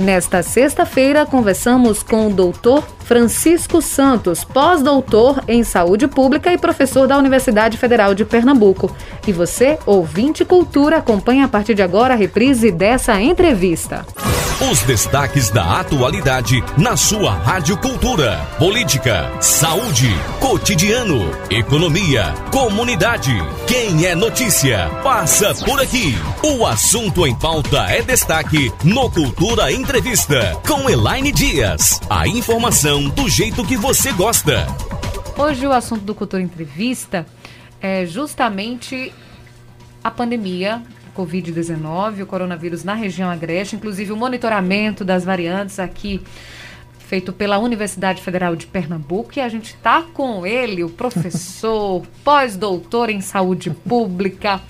Nesta sexta-feira, conversamos com o doutor Francisco Santos, pós-doutor em saúde pública e professor da Universidade Federal de Pernambuco. E você, ouvinte cultura, acompanha a partir de agora a reprise dessa entrevista. Os destaques da atualidade na sua Rádio Cultura. Política, saúde, cotidiano, economia, comunidade. Quem é notícia, passa por aqui. O assunto em pauta é destaque no Cultura Entrevista com Elaine Dias. A informação do jeito que você gosta. Hoje o assunto do Cultura Entrevista é justamente a pandemia Covid-19, o coronavírus na região agreste, inclusive o monitoramento das variantes aqui feito pela Universidade Federal de Pernambuco e a gente está com ele, o professor, pós-doutor em saúde pública,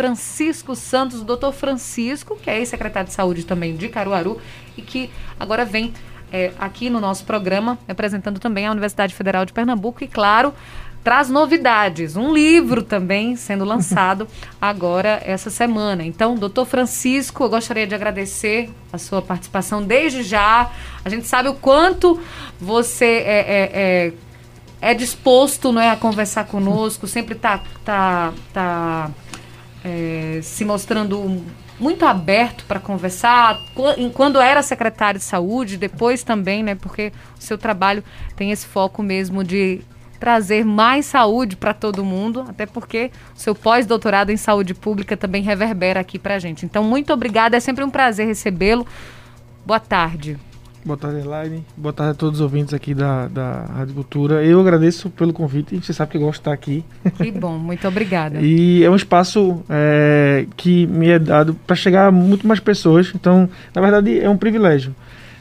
Francisco Santos, o doutor Francisco, que é ex-secretário de saúde também de Caruaru e que agora vem é, aqui no nosso programa representando também a Universidade Federal de Pernambuco e, claro, traz novidades. Um livro também sendo lançado agora essa semana. Então, doutor Francisco, eu gostaria de agradecer a sua participação desde já. A gente sabe o quanto você é, é, é, é disposto não é, a conversar conosco, sempre está tá, tá, é, se mostrando muito aberto para conversar, quando era secretário de saúde, depois também, né? Porque o seu trabalho tem esse foco mesmo de trazer mais saúde para todo mundo, até porque o seu pós-doutorado em saúde pública também reverbera aqui para a gente. Então, muito obrigada, é sempre um prazer recebê-lo. Boa tarde. Boa tarde, Elaine. Boa tarde a todos os ouvintes aqui da, da Rádio Cultura. Eu agradeço pelo convite. Você sabe que eu gosto de estar aqui. Que bom, muito obrigada. e é um espaço é, que me é dado para chegar a muito mais pessoas. Então, na verdade, é um privilégio.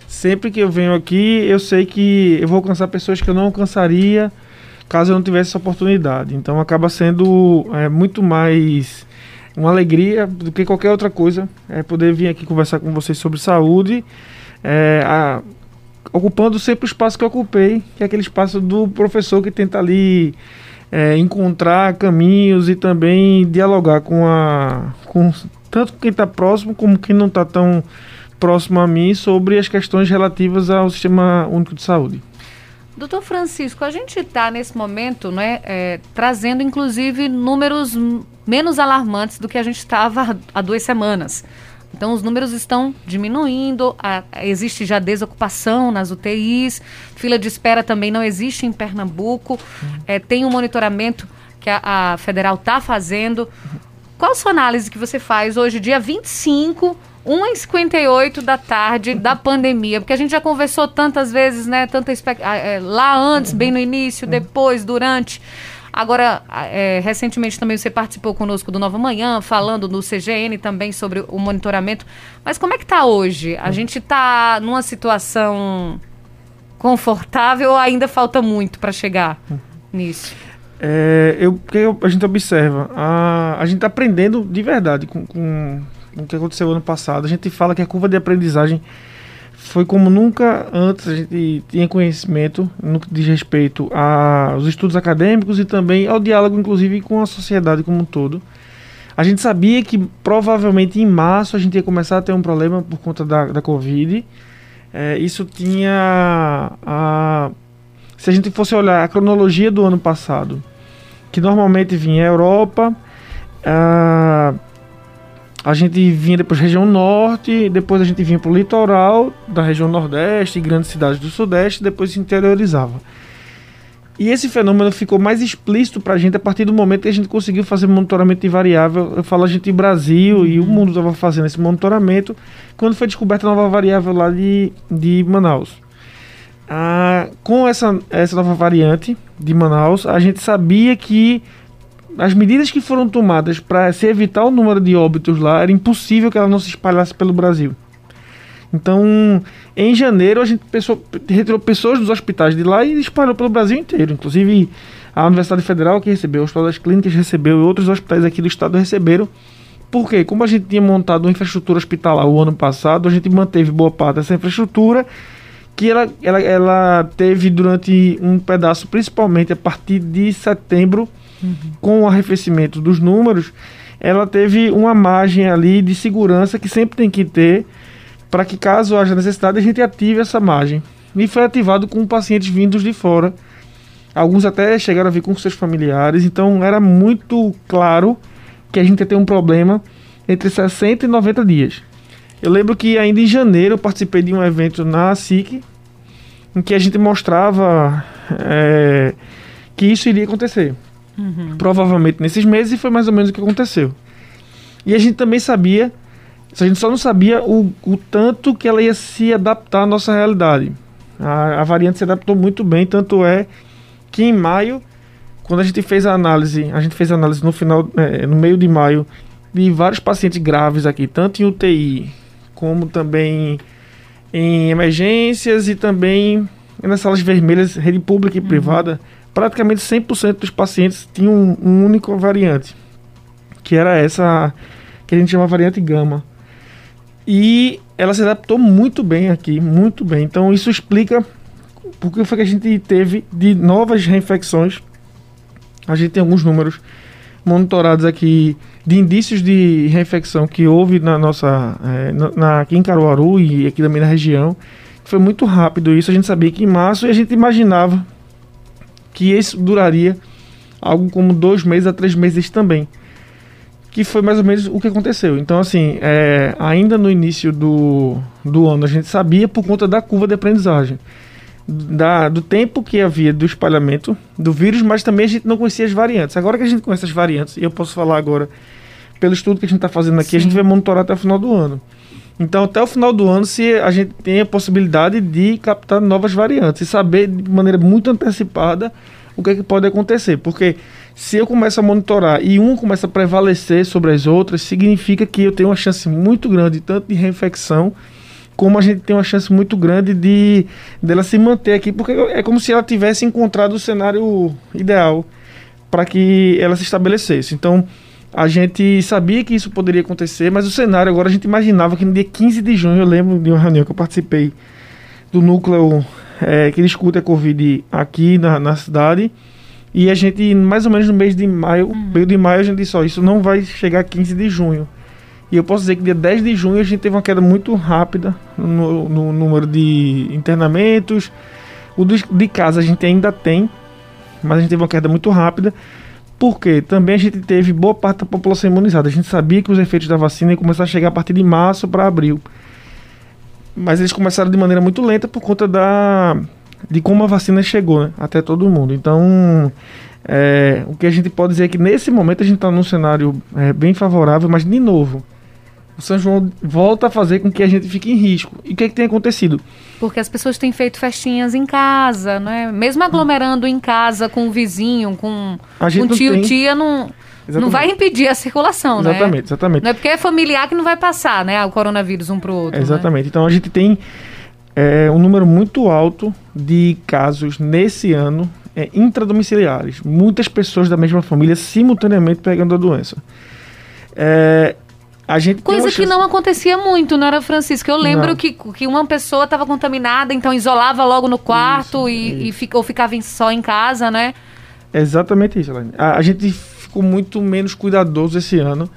Sempre que eu venho aqui, eu sei que eu vou alcançar pessoas que eu não alcançaria caso eu não tivesse essa oportunidade. Então acaba sendo é, muito mais uma alegria do que qualquer outra coisa é poder vir aqui conversar com vocês sobre saúde, é, a, ocupando sempre o espaço que eu ocupei, que é aquele espaço do professor que tenta ali é, encontrar caminhos e também dialogar com a com tanto quem está próximo como quem não está tão próximo a mim sobre as questões relativas ao sistema único de saúde. Doutor Francisco, a gente está nesse momento né, é, trazendo inclusive números menos alarmantes do que a gente estava há duas semanas. Então, os números estão diminuindo, a, existe já desocupação nas UTIs, fila de espera também não existe em Pernambuco, é, tem um monitoramento que a, a federal está fazendo. Qual a sua análise que você faz hoje, dia 25 1h58 da tarde da pandemia, porque a gente já conversou tantas vezes, né? Tanta ah, é, lá antes, bem no início, depois, durante. Agora, é, recentemente também você participou conosco do Nova Manhã, falando no CGN também sobre o monitoramento. Mas como é que está hoje? A gente está numa situação confortável ou ainda falta muito para chegar nisso? É, eu, o que a gente observa? A, a gente está aprendendo de verdade com, com o que aconteceu ano passado. A gente fala que a curva de aprendizagem foi como nunca antes a gente tinha conhecimento no que diz respeito aos estudos acadêmicos e também ao diálogo, inclusive, com a sociedade como um todo. A gente sabia que provavelmente em março a gente ia começar a ter um problema por conta da, da Covid. É, isso tinha. A, se a gente fosse olhar a cronologia do ano passado, que normalmente vinha a Europa, a, a gente vinha depois região norte, depois a gente vinha para o litoral da região nordeste, grandes cidades do sudeste, depois se interiorizava. E esse fenômeno ficou mais explícito para a gente a partir do momento que a gente conseguiu fazer monitoramento de variável. Eu falo a gente Brasil e o mundo estava fazendo esse monitoramento quando foi descoberta a nova variável lá de, de Manaus. Ah, com essa, essa nova variante de Manaus, a gente sabia que as medidas que foram tomadas para se evitar o número de óbitos lá, era impossível que ela não se espalhasse pelo Brasil. Então, em janeiro, a gente retirou pessoas dos hospitais de lá e espalhou pelo Brasil inteiro. Inclusive, a Universidade Federal, que recebeu, o Hospital das Clínicas recebeu, e outros hospitais aqui do estado receberam. Porque, como a gente tinha montado uma infraestrutura hospitalar o ano passado, a gente manteve boa parte dessa infraestrutura, que ela, ela, ela teve durante um pedaço, principalmente a partir de setembro, com o arrefecimento dos números, ela teve uma margem ali de segurança que sempre tem que ter para que caso haja necessidade a gente ative essa margem. E foi ativado com pacientes vindos de fora. Alguns até chegaram a vir com seus familiares, então era muito claro que a gente ia ter um problema entre 60 e 90 dias. Eu lembro que ainda em janeiro eu participei de um evento na SIC, em que a gente mostrava é, que isso iria acontecer. Uhum. Provavelmente nesses meses, e foi mais ou menos o que aconteceu. E a gente também sabia, a gente só não sabia o, o tanto que ela ia se adaptar à nossa realidade. A, a variante se adaptou muito bem, tanto é que em maio, quando a gente fez a análise, a gente fez a análise no final, é, no meio de maio, de vários pacientes graves aqui, tanto em UTI como também em emergências e também nas salas vermelhas, rede pública e uhum. privada, praticamente 100% dos pacientes tinham um, um, único variante, que era essa que a gente chama variante gama. E ela se adaptou muito bem aqui, muito bem. Então isso explica porque foi que a gente teve de novas reinfecções. A gente tem alguns números monitorados aqui de indícios de reinfecção que houve na nossa é, na, aqui em Caruaru e aqui também na região. Foi muito rápido isso. A gente sabia que em março e a gente imaginava que isso duraria algo como dois meses a três meses também. Que foi mais ou menos o que aconteceu. Então, assim, é, ainda no início do, do ano, a gente sabia por conta da curva de aprendizagem da, do tempo que havia do espalhamento do vírus, mas também a gente não conhecia as variantes. Agora que a gente conhece as variantes, e eu posso falar agora, pelo estudo que a gente está fazendo aqui, Sim. a gente vai monitorar até o final do ano. Então, até o final do ano, se a gente tem a possibilidade de captar novas variantes e saber de maneira muito antecipada o que, é que pode acontecer. Porque se eu começo a monitorar e um começa a prevalecer sobre as outras, significa que eu tenho uma chance muito grande tanto de reinfecção como a gente tem uma chance muito grande de dela se manter aqui, porque é como se ela tivesse encontrado o cenário ideal para que ela se estabelecesse. Então, a gente sabia que isso poderia acontecer, mas o cenário agora a gente imaginava que no dia 15 de junho, eu lembro de uma reunião que eu participei do núcleo é, que discute a Covid aqui na, na cidade. E a gente, mais ou menos no mês de maio, uhum. meio de maio, a gente disse: Ó, isso não vai chegar a 15 de junho. E eu posso dizer que dia 10 de junho a gente teve uma queda muito rápida no, no número de internamentos. O de, de casa a gente ainda tem, mas a gente teve uma queda muito rápida. Porque também a gente teve boa parte da população imunizada. A gente sabia que os efeitos da vacina iam começar a chegar a partir de março para abril. Mas eles começaram de maneira muito lenta por conta da de como a vacina chegou né, até todo mundo. Então, é, o que a gente pode dizer é que nesse momento a gente está num cenário é, bem favorável, mas de novo, o São João volta a fazer com que a gente fique em risco. E o que, é que tem acontecido? Porque as pessoas têm feito festinhas em casa, né? Mesmo aglomerando em casa com o vizinho, com, com tio, tem... tia, não, não vai impedir a circulação, exatamente, né? Exatamente, exatamente. Não é porque é familiar que não vai passar, né? O coronavírus um para o outro. Né? Exatamente. Né? Então a gente tem é, um número muito alto de casos nesse ano é, intradomiciliares. Muitas pessoas da mesma família simultaneamente pegando a doença. É, a gente Coisa que não acontecia muito, não era, Francisco? Eu lembro que, que uma pessoa estava contaminada, então isolava logo no quarto isso, e, isso. e ou ficava só em casa, né? Exatamente isso, Elaine. A, a gente ficou muito menos cuidadoso esse ano.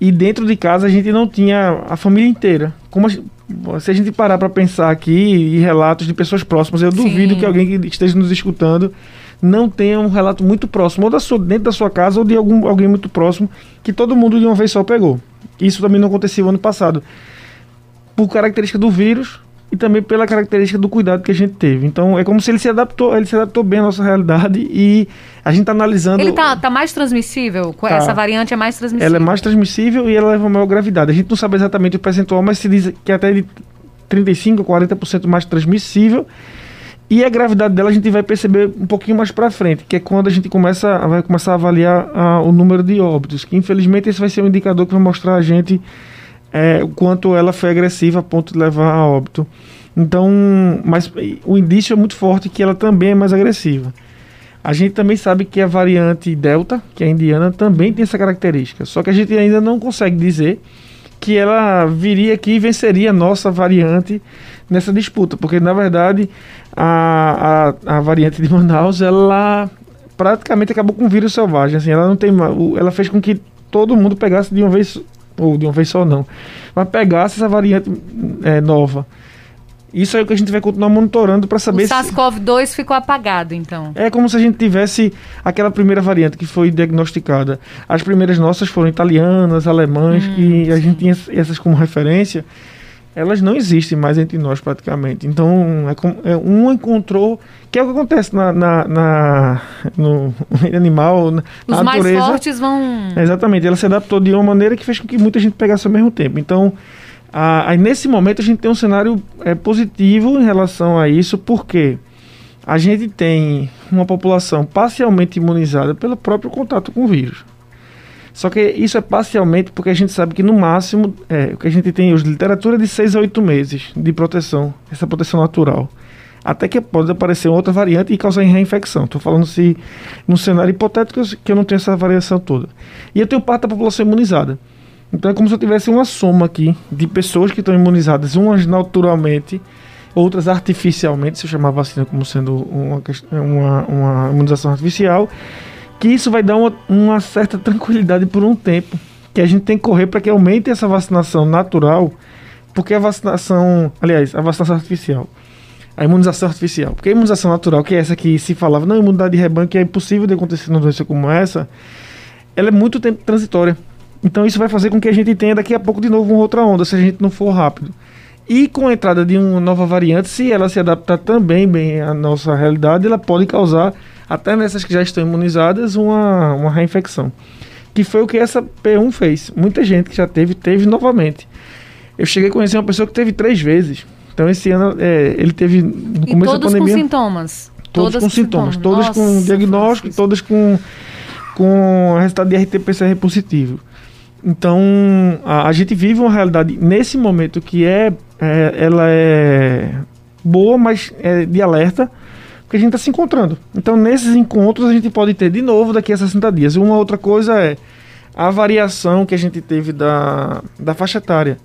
E dentro de casa a gente não tinha a família inteira. Como a, se a gente parar para pensar aqui e relatos de pessoas próximas, eu Sim. duvido que alguém que esteja nos escutando não tenha um relato muito próximo, ou da sua, dentro da sua casa, ou de algum, alguém muito próximo, que todo mundo de uma vez só pegou. Isso também não aconteceu ano passado. Por característica do vírus e também pela característica do cuidado que a gente teve. Então é como se ele se adaptou, ele se adaptou bem à nossa realidade e a gente está analisando. Ele está tá mais transmissível? Tá. Essa variante é mais transmissível? Ela é mais transmissível e ela leva maior gravidade. A gente não sabe exatamente o percentual, mas se diz que até de 35% a 40% mais transmissível. E a gravidade dela a gente vai perceber um pouquinho mais para frente, que é quando a gente começa, vai começar a avaliar a, o número de óbitos, que infelizmente esse vai ser um indicador que vai mostrar a gente é, o quanto ela foi agressiva a ponto de levar a óbito. Então, mas o indício é muito forte que ela também é mais agressiva. A gente também sabe que a variante Delta, que é a indiana, também tem essa característica. Só que a gente ainda não consegue dizer que ela viria aqui e venceria a nossa variante nessa disputa, porque na verdade a, a, a variante de Manaus ela praticamente acabou com o vírus selvagem, assim, ela não tem, ela fez com que todo mundo pegasse de uma vez ou de uma vez só não, mas pegasse essa variante é, nova. Isso é o que a gente vai continuar monitorando para saber o SARS-CoV-2 ficou apagado, então. É como se a gente tivesse aquela primeira variante que foi diagnosticada. As primeiras nossas foram italianas, alemãs, hum, e a gente tinha essas como referência elas não existem mais entre nós praticamente. Então, é como, é, um encontrou, que é o que acontece na, na, na no animal, na Os natureza. mais fortes vão... Exatamente, ela se adaptou de uma maneira que fez com que muita gente pegasse ao mesmo tempo. Então, a, aí nesse momento a gente tem um cenário é, positivo em relação a isso, porque a gente tem uma população parcialmente imunizada pelo próprio contato com o vírus. Só que isso é parcialmente porque a gente sabe que no máximo é, o que a gente tem hoje, literatura de 6 a 8 meses de proteção, essa proteção natural. Até que pode aparecer outra variante e causar reinfecção. Estou falando se num cenário hipotético que eu não tenho essa variação toda. E eu tenho parte da população imunizada. Então é como se eu tivesse uma soma aqui de pessoas que estão imunizadas, umas naturalmente, outras artificialmente, se eu chamar vacina como sendo uma, uma, uma imunização artificial, que isso vai dar uma, uma certa tranquilidade por um tempo. Que a gente tem que correr para que aumente essa vacinação natural, porque a vacinação, aliás, a vacinação artificial, a imunização artificial, porque a imunização natural, que é essa que se falava, não, imunidade de rebanho, que é impossível de acontecer numa doença como essa, ela é muito tempo transitória. Então isso vai fazer com que a gente tenha daqui a pouco de novo uma outra onda, se a gente não for rápido. E com a entrada de uma nova variante, se ela se adaptar também bem à nossa realidade, ela pode causar até nessas que já estão imunizadas, uma, uma reinfecção. Que foi o que essa P1 fez. Muita gente que já teve, teve novamente. Eu cheguei a conhecer uma pessoa que teve três vezes. Então esse ano é, ele teve no começo da pandemia. com sintomas. Todos todas com sintomas, sintomas. todas Nossa, com diagnóstico, todas com, com resultado de RT-PCR positivo. Então a, a, gente vive uma realidade nesse momento que é, é ela é boa, mas é de alerta porque a gente está se encontrando. Então, nesses encontros, a gente pode ter de novo daqui a 60 dias. Uma outra coisa é a variação que a gente teve da, da faixa etária.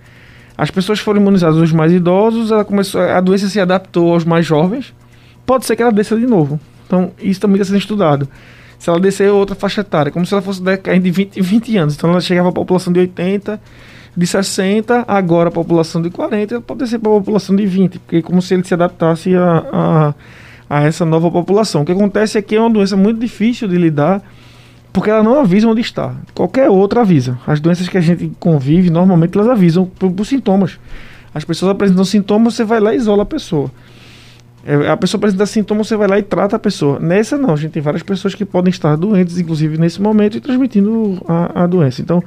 As pessoas foram imunizadas, os mais idosos, ela começou, a doença se adaptou aos mais jovens. Pode ser que ela desça de novo. Então, isso também está sendo estudado. Se ela descer outra faixa etária, como se ela fosse de 20, 20 anos. Então, ela chegava à população de 80, de 60, agora a população de 40, ela pode descer para a população de 20, porque é como se ele se adaptasse a, a a essa nova população. O que acontece é que é uma doença muito difícil de lidar, porque ela não avisa onde está. Qualquer outra avisa. As doenças que a gente convive, normalmente elas avisam por, por sintomas. As pessoas apresentam sintomas, você vai lá e isola a pessoa. É, a pessoa apresenta sintomas, você vai lá e trata a pessoa. Nessa não, a gente tem várias pessoas que podem estar doentes, inclusive nesse momento, e transmitindo a, a doença. Então,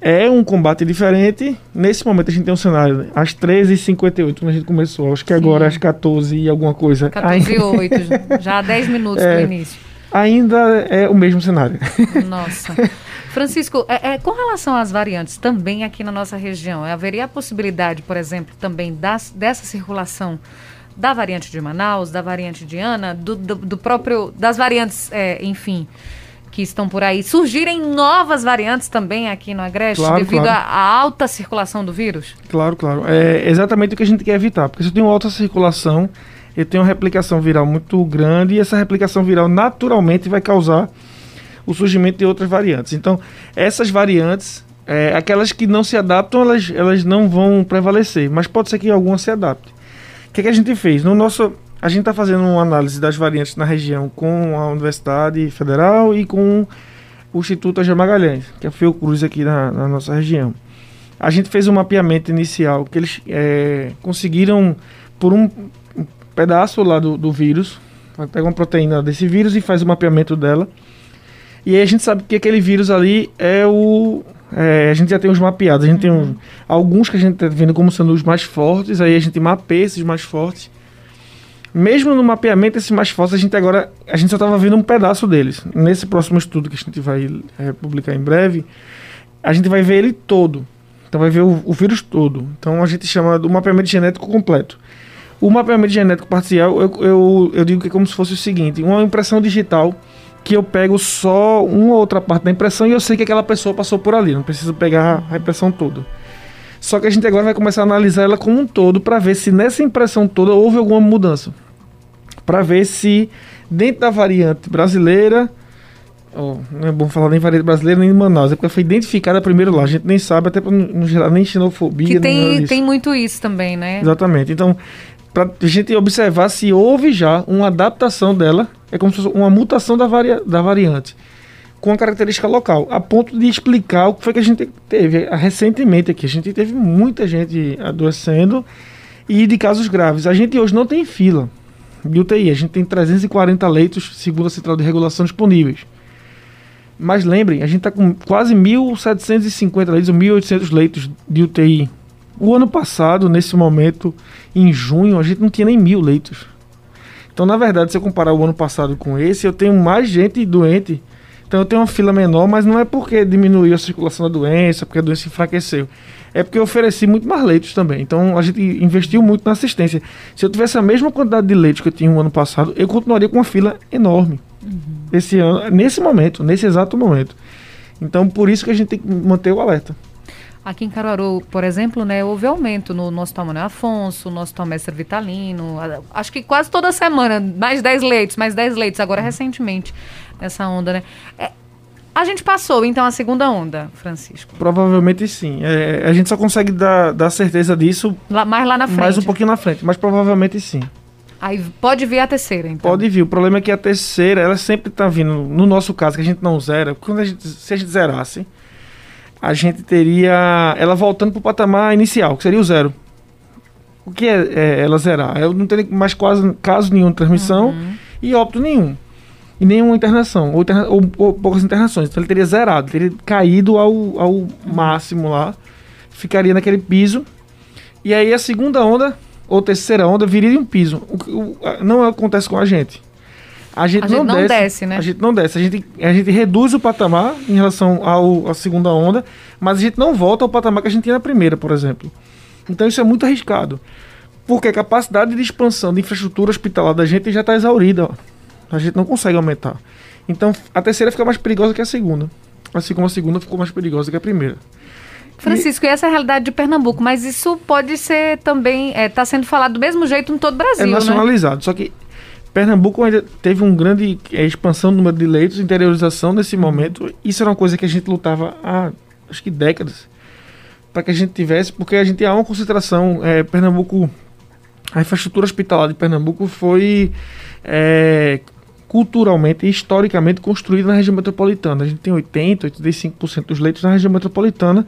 é um combate diferente. Nesse momento a gente tem um cenário às 13h58, quando a gente começou. Acho que agora às 14 e alguma coisa. 14 e 8, já há 10 minutos é, do início. Ainda é o mesmo cenário. Nossa. Francisco, é, é, com relação às variantes, também aqui na nossa região, haveria a possibilidade, por exemplo, também das, dessa circulação da variante de Manaus, da variante de Ana, do, do, do próprio, das variantes, é, enfim, que estão por aí, surgirem novas variantes também aqui no Agreste claro, devido à claro. alta circulação do vírus? Claro, claro. É exatamente o que a gente quer evitar, porque se eu tenho alta circulação, eu tenho uma replicação viral muito grande e essa replicação viral naturalmente vai causar o surgimento de outras variantes. Então, essas variantes, é, aquelas que não se adaptam, elas, elas não vão prevalecer, mas pode ser que alguma se adapte. O que, é que a gente fez? No nosso a gente está fazendo uma análise das variantes na região com a Universidade Federal e com o Instituto Angel Magalhães, que é a Fiocruz aqui na, na, nossa região. A gente fez um mapeamento inicial que eles é, conseguiram, por um, pedaço lá do, do vírus, pega uma proteína desse vírus e faz o mapeamento dela. E aí a gente sabe que aquele vírus ali é o. É, a gente já tem os mapeados. A gente tem um, alguns que a gente está vendo como sendo os mais fortes, aí a gente mapeia esses mais fortes mesmo no mapeamento esses mais fortes, a gente agora a gente só estava vendo um pedaço deles. Nesse próximo estudo que a gente vai é, publicar em breve, a gente vai ver ele todo. Então vai ver o, o, vírus todo. Então a gente chama do mapeamento genético completo. O mapeamento genético parcial, eu, eu, eu digo que é como se fosse o seguinte: uma impressão digital que eu pego só uma ou outra parte da impressão e eu sei que aquela pessoa passou por ali. Não preciso pegar a impressão toda. Só que a gente agora vai começar a analisar ela como um todo para ver se nessa impressão toda houve alguma mudança. Para ver se dentro da variante brasileira oh, não é bom falar nem variedade brasileira nem de Manaus, é porque foi identificada primeiro lá. A gente nem sabe, até para não gerar nem xenofobia. Que tem, tem muito isso também, né? Exatamente. Então, para a gente observar se houve já uma adaptação dela, é como se fosse uma mutação da, varia, da variante com a característica local, a ponto de explicar o que foi que a gente teve recentemente aqui. A gente teve muita gente adoecendo e de casos graves. A gente hoje não tem fila de UTI, a gente tem 340 leitos, segundo a Central de Regulação, disponíveis. Mas lembrem, a gente está com quase 1.750 leitos, 1.800 leitos de UTI. O ano passado, nesse momento, em junho, a gente não tinha nem mil leitos. Então, na verdade, se eu comparar o ano passado com esse, eu tenho mais gente doente então eu tenho uma fila menor, mas não é porque diminuiu a circulação da doença, porque a doença enfraqueceu. É porque eu ofereci muito mais leitos também. Então a gente investiu muito na assistência. Se eu tivesse a mesma quantidade de leitos que eu tinha no ano passado, eu continuaria com uma fila enorme. Uhum. Esse ano, nesse momento, nesse exato momento. Então por isso que a gente tem que manter o alerta. Aqui em Caruaru, por exemplo, né, houve aumento no nosso Manuel Afonso, no nosso Mestre Vitalino. Acho que quase toda semana, mais 10 leitos, mais 10 leitos, agora recentemente essa onda, né? É, a gente passou, então, a segunda onda, Francisco? Provavelmente sim. É, a gente só consegue dar, dar certeza disso lá, mais lá na frente. Mais um pouquinho na frente, mas provavelmente sim. Aí pode vir a terceira, então. Pode vir. O problema é que a terceira, ela sempre está vindo. No nosso caso, que a gente não zera, quando a gente, se a gente zerasse, a gente teria ela voltando para o patamar inicial, que seria o zero. O que é, é ela zerar? Eu não teria mais quase caso nenhum de transmissão uhum. e óbito nenhum e nenhuma internação, ou, interna ou, ou, poucas internações. Então ele teria zerado, teria caído ao, ao máximo lá, ficaria naquele piso. E aí a segunda onda, ou terceira onda, viria um piso. O, o, não acontece com a gente. A gente, a não, gente não desce, desce, né? A gente não desce. A gente, a gente reduz o patamar em relação ao, à segunda onda, mas a gente não volta ao patamar que a gente tinha na primeira, por exemplo. Então isso é muito arriscado. Porque a capacidade de expansão de infraestrutura hospitalar da gente já está exaurida. Ó. A gente não consegue aumentar. Então a terceira fica mais perigosa que a segunda. Assim como a segunda ficou mais perigosa que a primeira. Francisco, e, essa é a realidade de Pernambuco, mas isso pode ser também, está é, tá sendo falado do mesmo jeito em todo o Brasil, É né? nacionalizado, né? só que Pernambuco ainda teve um grande é, expansão do número de leitos, interiorização nesse momento. Isso era uma coisa que a gente lutava há, acho que décadas, para que a gente tivesse, porque a gente há uma concentração, é, Pernambuco, a infraestrutura hospitalar de Pernambuco foi é, culturalmente e historicamente construída na região metropolitana. A gente tem 80, 85% dos leitos na região metropolitana,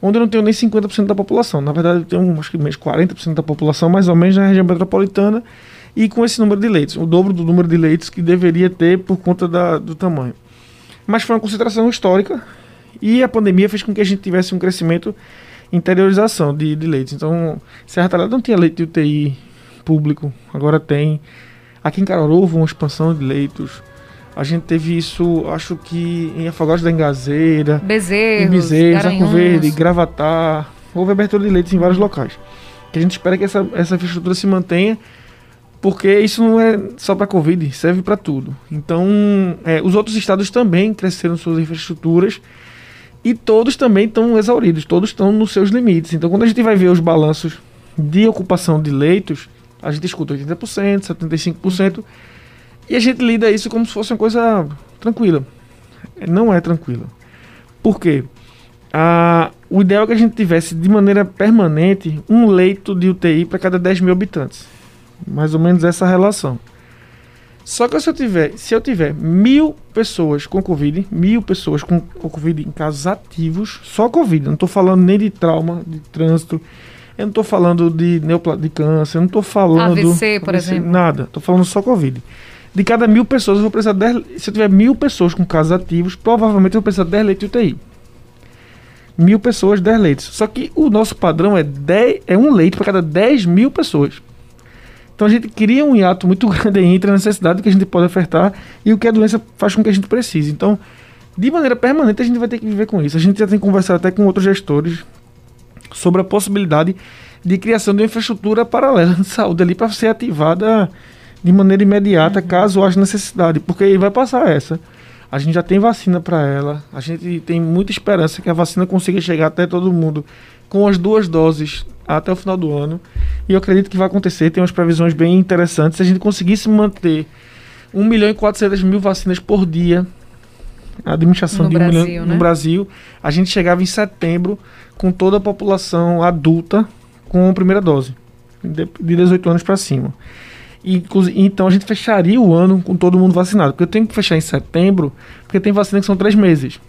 onde eu não tenho nem 50% da população. Na verdade, eu tenho acho que menos 40% da população, mais ou menos, na região metropolitana, e com esse número de leitos, o dobro do número de leitos que deveria ter por conta da, do tamanho. Mas foi uma concentração histórica e a pandemia fez com que a gente tivesse um crescimento interiorização de, de leitos. Então, Serra Talhada não tinha leito de UTI público, agora tem. Aqui em Caruaru houve uma expansão de leitos. A gente teve isso, acho que em Afogados da Engazeira, Bezerros, em Bezerros, Arco Verde, Gravatar. Houve abertura de leitos em vários locais. Que a gente espera que essa, essa infraestrutura se mantenha, porque isso não é só para Covid, serve para tudo. Então, é, os outros estados também cresceram suas infraestruturas e todos também estão exauridos, todos estão nos seus limites. Então, quando a gente vai ver os balanços de ocupação de leitos, a gente escuta 80%, 75%, e a gente lida isso como se fosse uma coisa tranquila. Não é tranquila. Por quê? Ah, o ideal é que a gente tivesse de maneira permanente um leito de UTI para cada 10 mil habitantes. Mais ou menos essa relação. Só que se eu tiver, se eu tiver mil pessoas com Covid, mil pessoas com, com Covid em casos ativos, só Covid, não estou falando nem de trauma, de trânsito, eu não estou falando de neopla de câncer, eu não estou falando. AVC, por AVC, exemplo. Nada. Estou falando só Covid. De cada mil pessoas, eu vou precisar de 10, Se eu tiver mil pessoas com casos ativos, provavelmente eu vou precisar de 10 leitos de UTI. Mil pessoas, 10 leitos. Só que o nosso padrão é, 10, é um leito para cada 10 mil pessoas. Então a gente cria um hiato muito grande entre a necessidade que a gente pode ofertar e o que a doença faz com que a gente precise. Então, de maneira permanente, a gente vai ter que viver com isso. A gente já tem conversado até com outros gestores sobre a possibilidade de criação de uma infraestrutura paralela de saúde ali para ser ativada de maneira imediata, uhum. caso haja necessidade, porque aí vai passar essa. A gente já tem vacina para ela, a gente tem muita esperança que a vacina consiga chegar até todo mundo com as duas doses até o final do ano. E eu acredito que vai acontecer, tem umas previsões bem interessantes. Se a gente conseguisse manter 1 milhão e 400 mil vacinas por dia a administração No de um Brasil, milhão né? no Brasil, a gente chegava em setembro com toda a população adulta com a primeira dose, de de 18 anos para cima. Inclusi- Então a gente fecharia o ano com todo mundo vacinado, porque eu tenho que fechar em setembro, porque tem vacina que são três meses.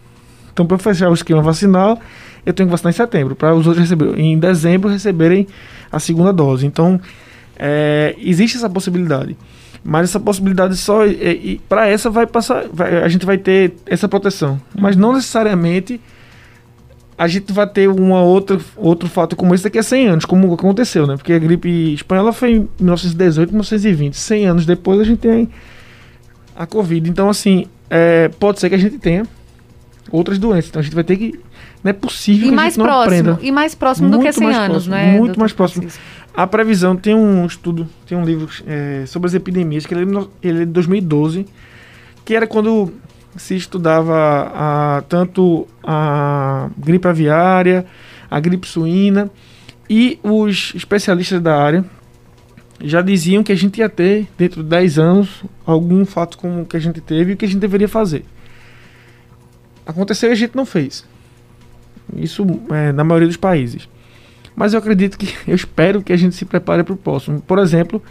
Então, para fechar o esquema vacinal, eu tenho que vacinar em setembro, para os outros receberem, em dezembro receberem a segunda dose. Então, é, existe essa possibilidade. Mas essa possibilidade só. para essa vai passar. vai- a gente vai ter essa proteção. Mas não necessariamente a gente vai ter uma outra, outro fato como esse daqui a 100 anos, como aconteceu, né? Porque a gripe espanhola foi em 1918, 1920. 100 anos depois a gente tem a Covid. Então, assim, é, pode ser que a gente tenha outras doenças. Então a gente vai ter que. Não é possível E que a mais gente não próximo, aprenda. e mais próximo do que Muito 100 mais anos, próximo, não é? muito doutor mais próximo. Francisco? A previsão tem um estudo, tem um livro é, sobre as epidemias, que ele é de no- ele é de 2012, que era quando se estudava a, tanto a gripe aviária, a gripe suína, e os especialistas da área já diziam que a gente ia ter, dentro de 10 anos, algum fato como o que a gente teve e o que a gente deveria fazer. Aconteceu e a gente não fez. Isso é, na maioria dos países. Mas eu acredito que, eu espero que a gente se prepare para o próximo. Por exemplo,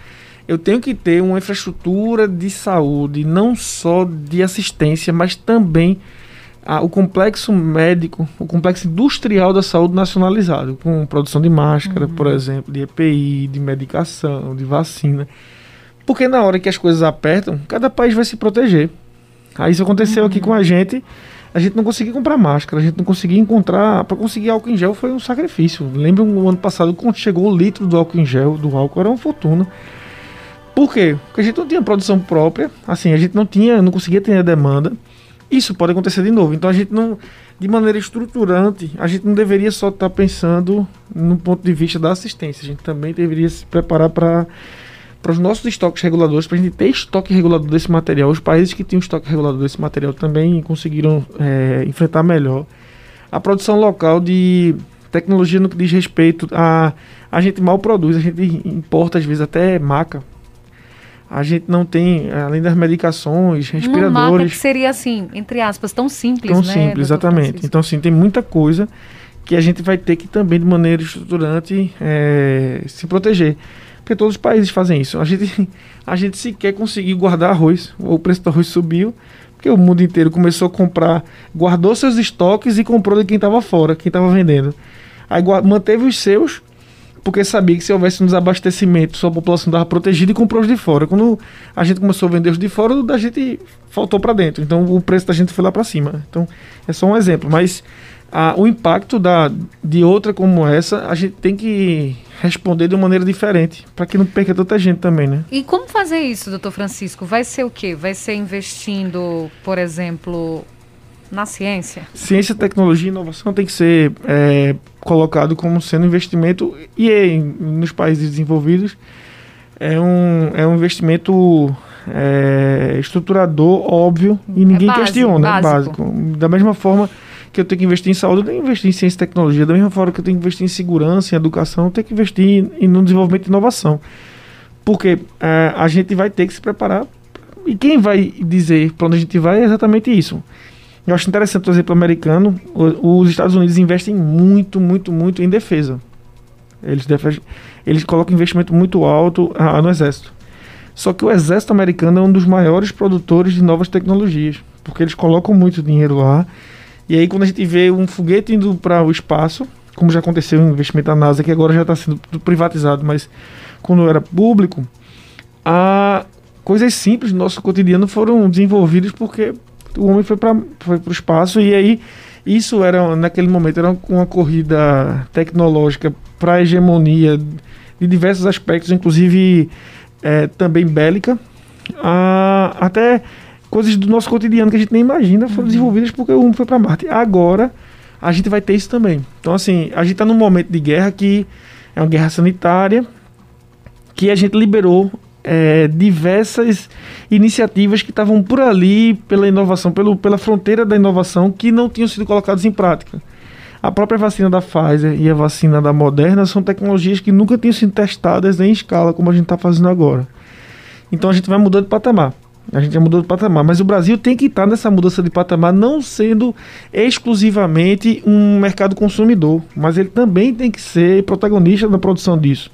eu tenho que ter uma infraestrutura de saúde, não só de assistência, mas também ah, o complexo médico, o complexo industrial da saúde nacionalizado, com produção de máscara, por exemplo, de EPI, de medicação, de vacina. Porque na hora que as coisas apertam, cada país vai se proteger. Aí isso aconteceu aqui com a gente. A gente não conseguia comprar máscara, a gente não conseguia encontrar. Para conseguir álcool em gel foi um sacrifício. Lembra o ano passado quando chegou o litro do álcool em gel, do álcool, era uma fortuna. Por quê? Porque a gente não tinha produção própria, assim, a gente não tinha, não conseguia ter a demanda. Isso pode acontecer de novo. Então a gente não, de maneira estruturante, a gente não deveria só estar pensando no ponto de vista da assistência. A gente também deveria se preparar para para os nossos estoques reguladores, para a gente ter estoque regulador desse material. Os países que tinham estoque regulador desse material também conseguiram é, enfrentar melhor. A produção local de tecnologia no que diz respeito a. A gente mal produz, a gente importa às vezes até maca. A gente não tem, além das medicações, Uma maca que respiradores. seria assim, entre aspas, tão simples, Tão né? simples, doutor exatamente. Francisco? Então, assim, tem muita coisa que a gente vai ter que também, de maneira estruturante, é, se proteger. Porque todos os países fazem isso. A gente, a gente sequer conseguiu guardar arroz. O preço do arroz subiu, porque o mundo inteiro começou a comprar, guardou seus estoques e comprou de quem estava fora, quem estava vendendo. Aí manteve os seus, porque sabia que se houvesse um desabastecimento, sua população estava protegida e comprou os de fora. Quando a gente começou a vender os de fora, o da gente faltou para dentro. Então o preço da gente foi lá para cima. Então é só um exemplo, mas ah, o impacto da, de outra como essa, a gente tem que responder de uma maneira diferente, para que não perca tanta gente também, né? E como fazer isso, doutor Francisco? Vai ser o quê? Vai ser investindo, por exemplo, na ciência? Ciência, tecnologia e inovação tem que ser é, colocado como sendo investimento e em, nos países desenvolvidos é um, é um investimento é, estruturador, óbvio, e ninguém básico, questiona, é básico. básico. Da mesma forma que eu tenho que investir em saúde, eu tenho que investir em ciência e tecnologia. Da mesma forma que eu tenho que investir em segurança, em educação, eu tenho que investir em, no desenvolvimento de inovação. Porque é, a gente vai ter que se preparar. E quem vai dizer para onde a gente vai é exatamente isso. Eu acho interessante o exemplo americano. Os Estados Unidos investem muito, muito, muito em defesa. Eles, eles colocam investimento muito alto ah, no exército. Só que o exército americano é um dos maiores produtores de novas tecnologias, porque eles colocam muito dinheiro lá. E aí quando a gente vê um foguete indo para o espaço, como já aconteceu no investimento da NASA, que agora já está sendo privatizado, mas quando era público, a coisas simples do nosso cotidiano foram desenvolvidas porque o homem foi para foi o espaço. E aí isso era naquele momento era uma corrida tecnológica para a hegemonia de diversos aspectos, inclusive eh, também bélica, a- até coisas do nosso cotidiano que a gente nem imagina foram desenvolvidas porque o homem foi para Marte. Agora a gente vai ter isso também. Então assim, a gente está num momento de guerra que é uma guerra sanitária que a gente liberou é, diversas iniciativas que estavam por ali pela inovação, pelo, pela fronteira da inovação, que não tinham sido colocadas em prática. A própria vacina da Pfizer e a vacina da Moderna são tecnologias que nunca tinham sido testadas em escala como a gente está fazendo agora. Então a gente vai mudando de patamar. A gente já mudou de patamar, mas o Brasil tem que estar nessa mudança de patamar, não sendo exclusivamente um mercado consumidor, mas ele também tem que ser protagonista na produção disso.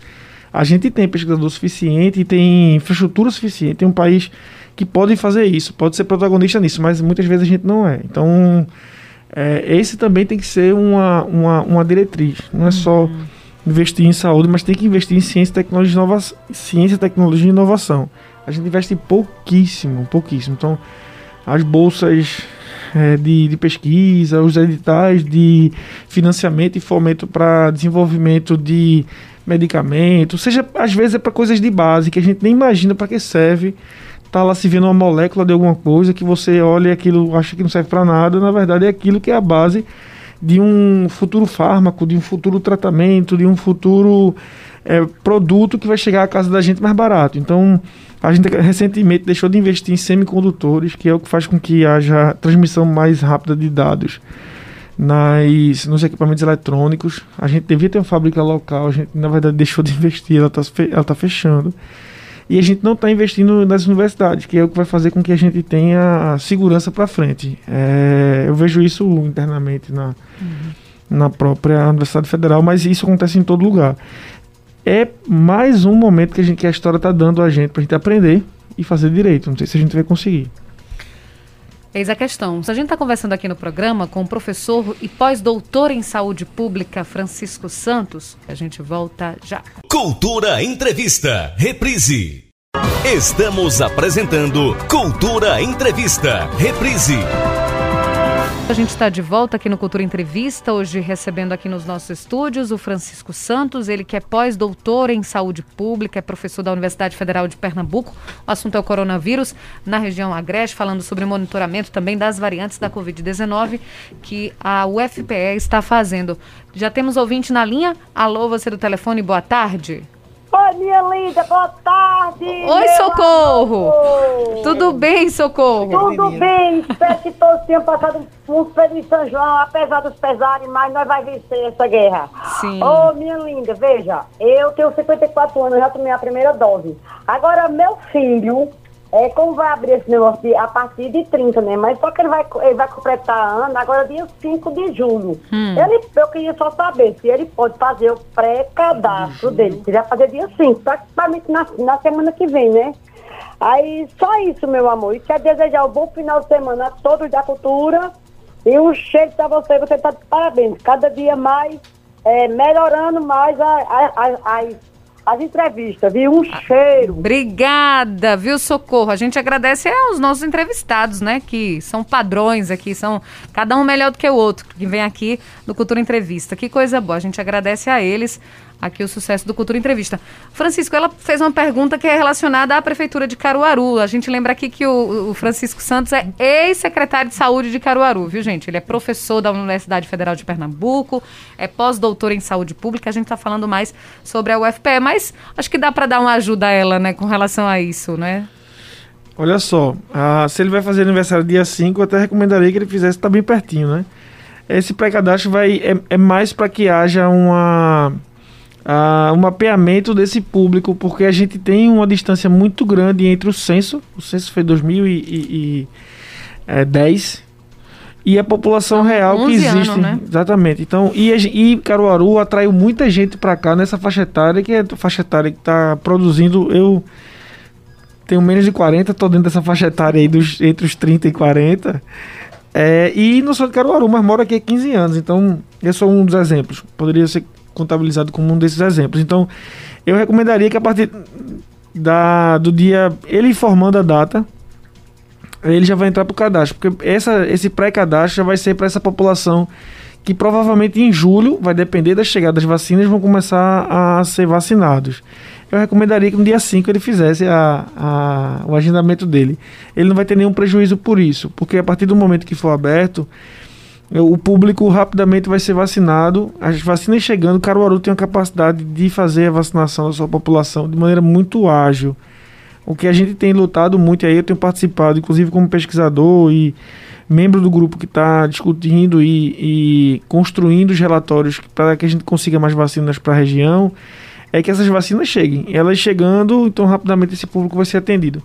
A gente tem pesquisador suficiente, tem infraestrutura suficiente, tem um país que pode fazer isso, pode ser protagonista nisso, mas muitas vezes a gente não é. Então, é, esse também tem que ser uma, uma, uma diretriz. Não é só uhum. investir em saúde, mas tem que investir em ciência, tecnologia, inova ciência, tecnologia e inovação. A gente investe pouquíssimo, pouquíssimo. Então, as bolsas é, de, de, pesquisa, os editais de financiamento e fomento para desenvolvimento de medicamentos, seja às vezes é para coisas de base que a gente nem imagina para que serve tá lá se vendo uma molécula de alguma coisa que você olha aquilo acha que não serve para nada, na verdade é aquilo que é a base de um futuro fármaco, de um futuro tratamento, de um futuro é, produto que vai chegar à casa da gente mais barato. Então, a gente recentemente deixou de investir em semicondutores, que é o que faz com que haja transmissão mais rápida de dados nas, nos equipamentos eletrônicos. A gente devia ter uma fábrica local, a gente na verdade deixou de investir, ela está ela tá fechando e a gente não está investindo nas universidades, que é o que vai fazer com que a gente tenha segurança para frente. É, eu vejo isso internamente na, uhum. na própria Universidade Federal, mas isso acontece em todo lugar. É mais um momento que a, gente, que a história está dando a gente para a gente aprender e fazer direito. Não sei se a gente vai conseguir. Eis a questão. A gente está conversando aqui no programa com o professor e pós-doutor em saúde pública Francisco Santos. A gente volta já. Cultura Entrevista. Reprise. Estamos apresentando Cultura Entrevista. Reprise. A gente está de volta aqui no Cultura Entrevista, hoje recebendo aqui nos nossos estúdios o Francisco Santos, ele que é pós-doutor em saúde pública, é professor da Universidade Federal de Pernambuco. O assunto é o coronavírus na região Agreste, falando sobre monitoramento também das variantes da Covid-19 que a UFPE está fazendo. Já temos ouvinte na linha? Alô, você do telefone, boa tarde. Oi, minha linda, boa tarde. Oi, Socorro. Amor. Tudo bem, Socorro? Tudo bem. Espero que todos tenham passado um feliz São João, apesar dos pesares, mas nós vamos vencer essa guerra. Sim. Ô, oh, minha linda, veja, eu tenho 54 anos, já tomei a primeira dose. Agora, meu filho, é, como vai abrir esse negócio de, a partir de 30, né? Mas só que ele vai, ele vai completar ano agora dia 5 de julho. Hum. Ele, eu queria só saber se ele pode fazer o pré-cadastro dele. Se vai fazer dia 5, praticamente na, na semana que vem, né? Aí, só isso, meu amor. E quer desejar um bom final de semana a todos da cultura. E um cheiro pra você, você tá de parabéns. Cada dia mais, é, melhorando mais a, a, a, as as entrevistas, viu? Um cheiro. Obrigada, viu, Socorro? A gente agradece aos nossos entrevistados, né? Que são padrões aqui, são cada um melhor do que o outro, que vem aqui no Cultura Entrevista. Que coisa boa. A gente agradece a eles aqui o sucesso do Cultura Entrevista. Francisco, ela fez uma pergunta que é relacionada à Prefeitura de Caruaru. A gente lembra aqui que o, o Francisco Santos é ex-secretário de Saúde de Caruaru, viu, gente? Ele é professor da Universidade Federal de Pernambuco, é pós-doutor em Saúde Pública. A gente está falando mais sobre a UFPE, mas acho que dá para dar uma ajuda a ela, né, com relação a isso, né? Olha só, ah, se ele vai fazer aniversário dia 5, eu até recomendaria que ele fizesse, tá bem pertinho, né? Esse pré-cadastro vai, é, é mais para que haja uma uh, um mapeamento desse público, porque a gente tem uma distância muito grande entre o censo, o censo foi 2010, é, e a população real que existe. Anos, né? Exatamente. Então, e, e Caruaru atraiu muita gente para cá nessa faixa etária, que é a faixa etária que está produzindo. Eu tenho menos de 40, estou dentro dessa faixa etária aí dos, entre os 30 e 40. É, e não sou de Caruaru, mas moro aqui há 15 anos. Então, eu sou um dos exemplos. Poderia ser contabilizado como um desses exemplos. Então, eu recomendaria que a partir da, do dia ele informando a data, ele já vai entrar para o cadastro, porque essa, esse pré-cadastro já vai ser para essa população que provavelmente em julho, vai depender da chegada das vacinas, vão começar a ser vacinados. Eu recomendaria que no dia 5 ele fizesse a, a, o agendamento dele. Ele não vai ter nenhum prejuízo por isso, porque a partir do momento que for aberto, o público rapidamente vai ser vacinado. As vacinas chegando, Caruaru tem a capacidade de fazer a vacinação da sua população de maneira muito ágil. O que a gente tem lutado muito aí, eu tenho participado, inclusive como pesquisador e membro do grupo que está discutindo e, e, construindo os relatórios para que a gente consiga mais vacinas para a região, é que essas vacinas cheguem. Elas chegando, então rapidamente esse público vai ser atendido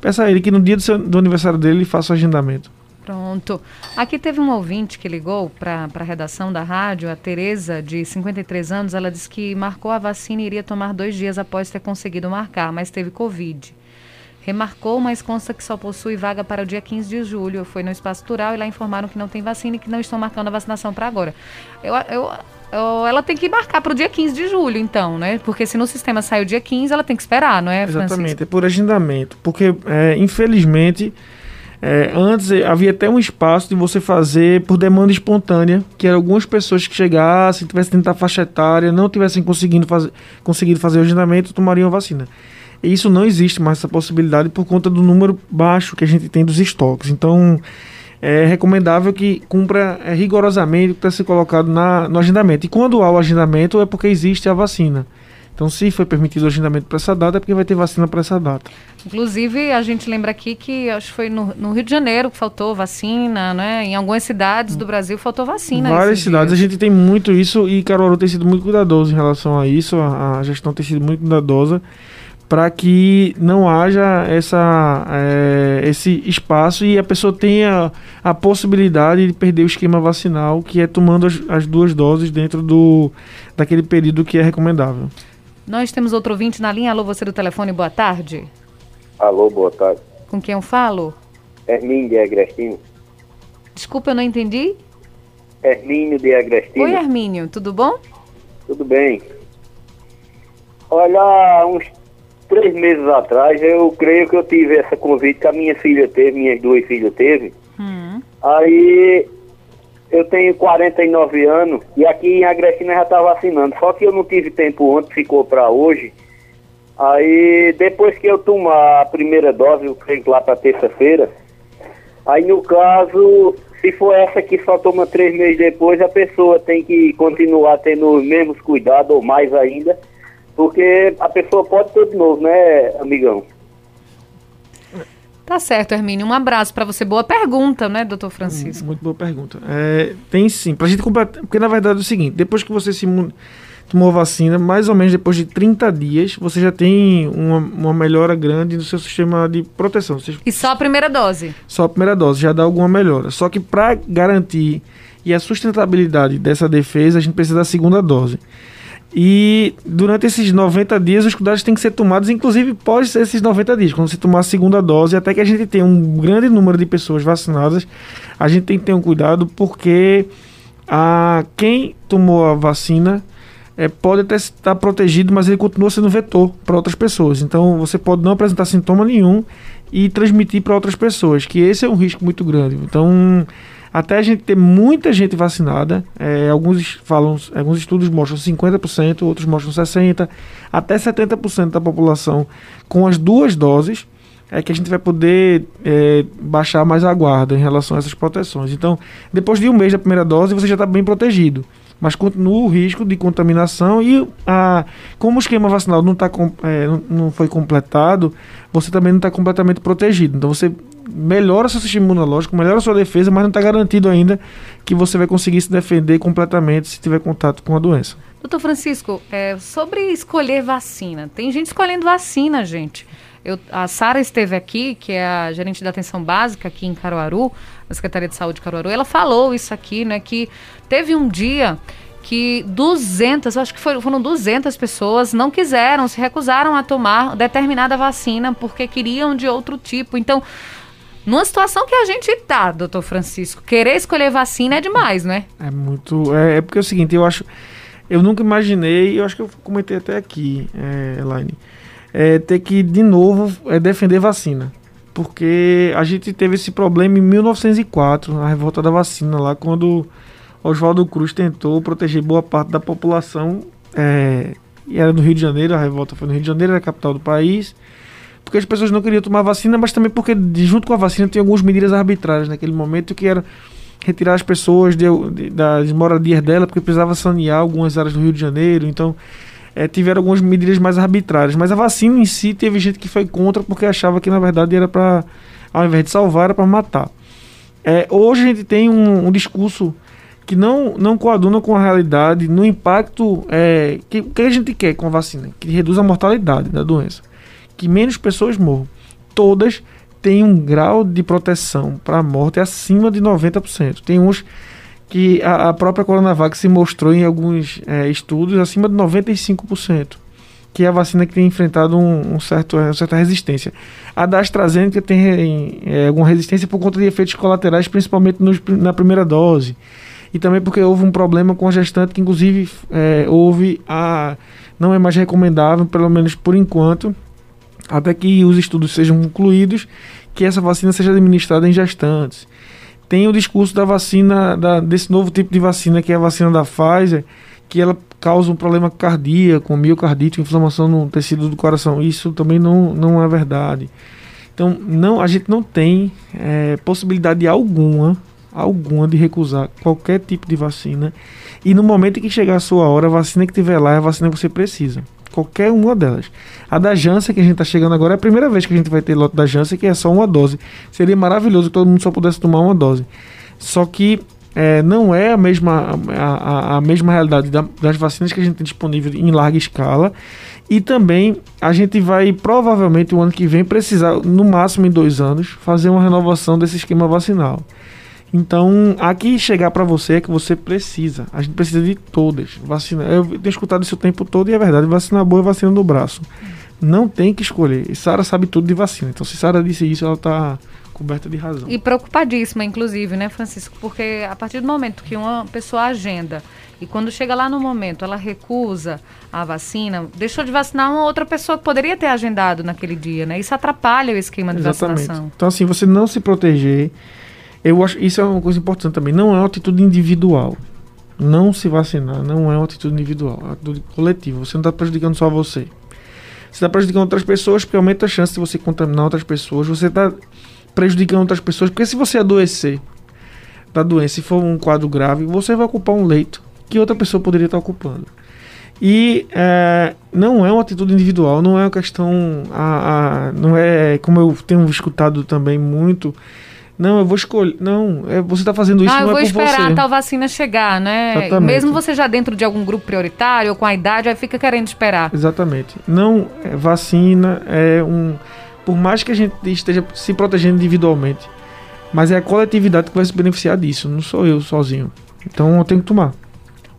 peça a ele que no dia do, seu, do aniversário dele ele faça o agendamento. Pronto. Aqui teve um ouvinte que ligou para a redação da rádio, a Tereza, de 53 anos. Ela disse que marcou a vacina e iria tomar dois dias após ter conseguido marcar, mas teve Covid. Remarcou, mas consta que só possui vaga para o dia 15 de julho. Foi no espaço tural e lá informaram que não tem vacina e que não estão marcando a vacinação para agora. Eu, eu, eu, ela tem que marcar para o dia 15 de julho, então, né? Porque se no sistema sai o dia 15, ela tem que esperar, não é, Exatamente, Francisco? é por agendamento. Porque, é, infelizmente é, antes havia até um espaço de você fazer por demanda espontânea, que eram algumas pessoas que chegassem, tivessem tentar faixa etária, não tivessem conseguindo fazer, conseguido fazer o agendamento, tomariam vacina. E isso não existe mais essa possibilidade por conta do número baixo que a gente tem dos estoques. Então, é recomendável que cumpra é, rigorosamente o que está sendo colocado na, no agendamento. E quando há o agendamento é porque existe a vacina. Então, se foi permitido o agendamento para essa data, é porque vai ter vacina para essa data. Inclusive, a gente lembra aqui que acho que foi no, no, Rio de Janeiro que faltou vacina, né? Em algumas cidades do Brasil faltou vacina. Várias cidades, dias. a gente tem muito isso e Caruaru tem sido muito cuidadoso em relação a isso. A, a gestão tem sido muito cuidadosa para que não haja essa, é, esse espaço e a pessoa tenha a possibilidade de perder o esquema vacinal, que é tomando as, as duas doses dentro do, daquele período que é recomendável. Nós temos outro ouvinte na linha. Alô, você do telefone, boa tarde. Alô, boa tarde. Com quem eu falo? Hermínio de Agrestino. Desculpa, eu não entendi. Hermínio de Agrestino. Oi, Hermínio, tudo bom? Tudo bem. Olha, uns três meses atrás, eu creio que eu tive essa convite que a minha filha teve, minhas duas filhas teve. Hum. Aí eu tenho 49 anos e aqui em Agrestina já está vacinando. Só que eu não tive tempo ontem, ficou para hoje. Aí depois que eu tomar a primeira dose, eu creio lá para terça-feira. Aí no caso, se for essa que só toma três meses depois, a pessoa tem que continuar tendo os mesmos cuidados ou mais ainda, porque a pessoa pode ter de novo, né, amigão? Tá certo, Hermínio. Um abraço para você. Boa pergunta, né, doutor Francisco? Muito boa pergunta. É, tem sim. Pra gente completar. Porque na verdade é o seguinte: depois que você se tomou vacina, mais ou menos depois de 30 dias, você já tem uma, uma melhora grande no seu sistema de proteção. Você, e só a primeira dose? Só a primeira dose, já dá alguma melhora. Só que para garantir e a sustentabilidade dessa defesa, a gente precisa da segunda dose. E durante esses 90 dias, os cuidados têm que ser tomados, inclusive pós esses 90 dias, quando você tomar a segunda dose, até que a gente tenha um grande número de pessoas vacinadas, a gente tem que ter um cuidado, porque a, quem tomou a vacina é, pode até estar protegido, mas ele continua sendo vetor para outras pessoas. Então você pode não apresentar sintoma nenhum e transmitir para outras pessoas, que esse é um risco muito grande. Então até a gente ter muita gente vacinada, é, alguns falam, alguns estudos mostram 50%, outros mostram 60%, até 70% da população com as duas doses, é que a gente vai poder é, baixar mais a guarda em relação a essas proteções. Então, depois de um mês da primeira dose, você já está bem protegido. Mas continua o risco de contaminação e a, como o esquema vacinal não, tá, é, não, foi completado, você também não está completamente protegido. Então você melhora seu sistema imunológico, melhora sua defesa, mas não está garantido ainda que você vai conseguir se defender completamente se tiver contato com a doença. Doutor Francisco, é, sobre escolher vacina, tem gente escolhendo vacina, gente. Eu, a Sara esteve aqui, que é a gerente da atenção básica aqui em Caruaru, da Secretaria de Saúde de Caruaru, ela falou isso aqui, né, que teve um dia que 200, acho que foram 200 pessoas não quiseram, se recusaram a tomar determinada vacina porque queriam de outro tipo. Então, numa situação que a gente tá, doutor Francisco, querer escolher vacina é demais, né? É muito. É, é porque é o seguinte, eu acho. Eu nunca imaginei, eu acho que eu comentei até aqui, é, Elaine, é, ter que de novo é, defender vacina. Porque a gente teve esse problema em 1904, na revolta da vacina, lá quando Oswaldo Cruz tentou proteger boa parte da população. É, e era no Rio de Janeiro, a revolta foi no Rio de Janeiro, era a capital do país porque as pessoas não queriam tomar vacina, mas também porque junto com a vacina tinha algumas medidas arbitrárias naquele momento que era retirar as pessoas de, de, das moradias dela, porque precisava sanear algumas áreas do Rio de Janeiro, então é, tiveram algumas medidas mais arbitrárias. Mas a vacina em si teve gente que foi contra porque achava que na verdade era para, ao invés de salvar, era para matar. É, hoje a gente tem um, um, discurso que não, não coaduna com a realidade no impacto é, que, que a gente quer com a vacina, que reduz a mortalidade da doença que menos pessoas morram. Todas tem um grau de proteção para a morte acima de 90%. Tem uns que a, a própria Coronavac se mostrou em alguns é, estudos acima de 95%, que é a vacina que tem enfrentado um, um certo, uma certa resistência. A da AstraZeneca tem é, alguma resistência por conta de efeitos colaterais, principalmente nos, na primeira dose. E também porque houve um problema com a gestante, que inclusive é, houve a. não é mais recomendável, pelo menos por enquanto, até que os estudos sejam concluídos, que essa vacina seja administrada em gestantes. Tem o discurso da vacina, da, desse novo tipo de vacina, que é a vacina da Pfizer, que ela causa um problema cardíaco, miocardite, inflamação no tecido do coração. Isso também não, não é verdade. Então, não, a gente não tem é, possibilidade alguma, alguma de recusar qualquer tipo de vacina. E no momento em que chegar a sua hora, a vacina que tiver lá é a vacina que você precisa. Qualquer uma delas. A da Janssen, que a gente está chegando agora, é a primeira vez que a gente vai ter lote da Janssen, que é só uma dose. Seria maravilhoso que todo mundo só pudesse tomar uma dose. Só que é, não é a mesma, a, a, mesma realidade da, das vacinas que a gente tem disponível em larga escala. E também a gente vai provavelmente o ano que vem precisar, no máximo em dois anos, fazer uma renovação desse esquema vacinal. Então, aqui chegar para você é que você precisa. A gente precisa de todas. Vacina. Eu tenho escutado isso o tempo todo e é verdade. Vacina boa é vacina do braço. Não tem que escolher. E Sara sabe tudo de vacina. Então, se Sara disse isso, ela está coberta de razão. E preocupadíssima, inclusive, né, Francisco? Porque a partir do momento que uma pessoa agenda e quando chega lá no momento ela recusa a vacina, deixou de vacinar uma outra pessoa que poderia ter agendado naquele dia, né? Isso atrapalha o esquema de Exatamente. vacinação. Então, assim, você não se proteger. Eu acho isso é uma coisa importante também. Não é uma atitude individual. Não se vacinar não é uma atitude individual, é uma atitude coletiva. Você não está prejudicando só você. Você está prejudicando outras pessoas, porque aumenta a chance de você contaminar outras pessoas. Você está prejudicando outras pessoas, porque se você adoecer da doença e for um quadro grave, você vai ocupar um leito que outra pessoa poderia estar ocupando. E é, não é uma atitude individual, não é uma questão. A, a, não é como eu tenho escutado também muito. Não, eu vou escolher. Não, é, você está fazendo isso ah, eu não vou é esperar a tal vacina chegar, né? Exatamente. Mesmo você já dentro de algum grupo prioritário ou com a idade, aí fica querendo esperar. Exatamente. Não, é, vacina é um. Por mais que a gente esteja se protegendo individualmente, mas é a coletividade que vai se beneficiar disso, não sou eu sozinho. Então eu tenho que tomar.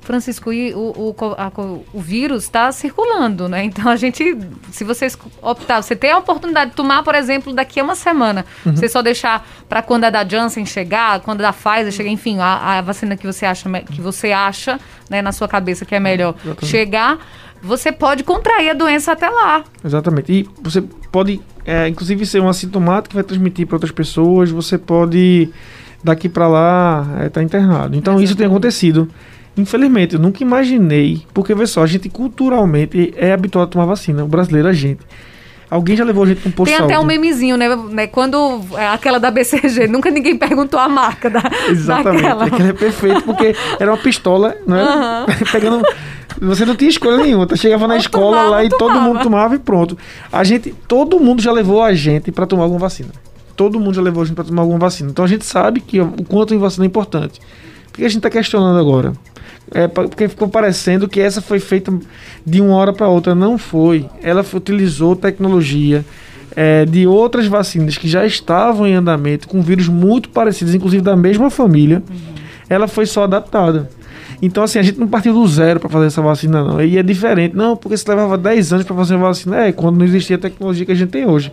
Francisco, e o, o, a o vírus está circulando, né? Então a gente, se vocês optar, você tem a oportunidade de tomar, por exemplo, daqui a uma semana, Uhum. você só deixar para quando a da Janssen chegar, quando a da Pfizer chegar, enfim, a, a vacina que você acha, que você acha, né, na sua cabeça que é melhor Exatamente. chegar, você pode contrair a doença até lá. Exatamente. E você pode, é, inclusive, ser um assintomático que vai transmitir para outras pessoas. Você pode, daqui para lá, estar internado. Então, isso tem Exatamente. acontecido. Infelizmente, eu nunca imaginei. Porque, vê só, a gente culturalmente é habituado a tomar vacina. O brasileiro, a gente. Alguém já levou a gente para um posto Tem até um memezinho, né? né, Quando é, aquela da BCG, nunca ninguém perguntou a marca da, Exatamente. daquela. Aquele é perfeito, porque era uma pistola, né? Pegando. Você não tinha escolha nenhuma. Chegava na Ou escola tomava, lá e todo tomava. mundo tomava e pronto. A gente, todo mundo já levou a gente para tomar alguma vacina. Todo mundo já levou a gente para tomar alguma vacina. Então a gente sabe que o quanto a vacina é importante. Por que a gente está questionando agora? É porque ficou parecendo que essa foi feita de uma hora para outra. Não foi. Ela utilizou tecnologia é, de outras vacinas que já estavam em andamento, com vírus muito parecidos, inclusive da mesma família. Ela foi só adaptada. Então, assim, a gente não partiu do zero para fazer essa vacina, não. E é diferente. Não, porque você levava 10 anos para fazer uma vacina. É, quando não existia a tecnologia que a gente tem hoje.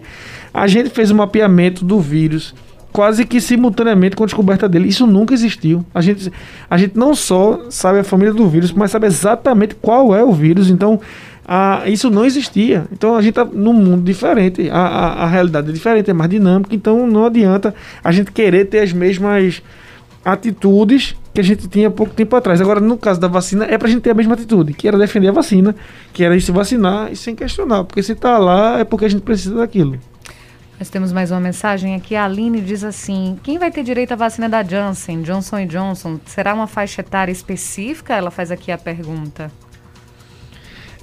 A gente fez um mapeamento do vírus quase que simultaneamente com a descoberta dele. Isso nunca existiu. A gente, a gente não só sabe a família do vírus, mas sabe exatamente qual é o vírus. Então, a, isso não existia. Então, a gente está num mundo diferente. A, a, a realidade é diferente, é mais dinâmica. Então, não adianta a gente querer ter as mesmas atitudes que a gente tinha pouco tempo atrás. Agora, no caso da vacina, é pra gente ter a mesma atitude, que era defender a vacina, que era se vacinar e sem questionar. Porque se tá lá, é porque a gente precisa daquilo. Nós temos mais uma mensagem aqui. A Aline diz assim: quem vai ter direito à vacina da Janssen, Johnson Johnson? Será uma faixa etária específica? Ela faz aqui a pergunta.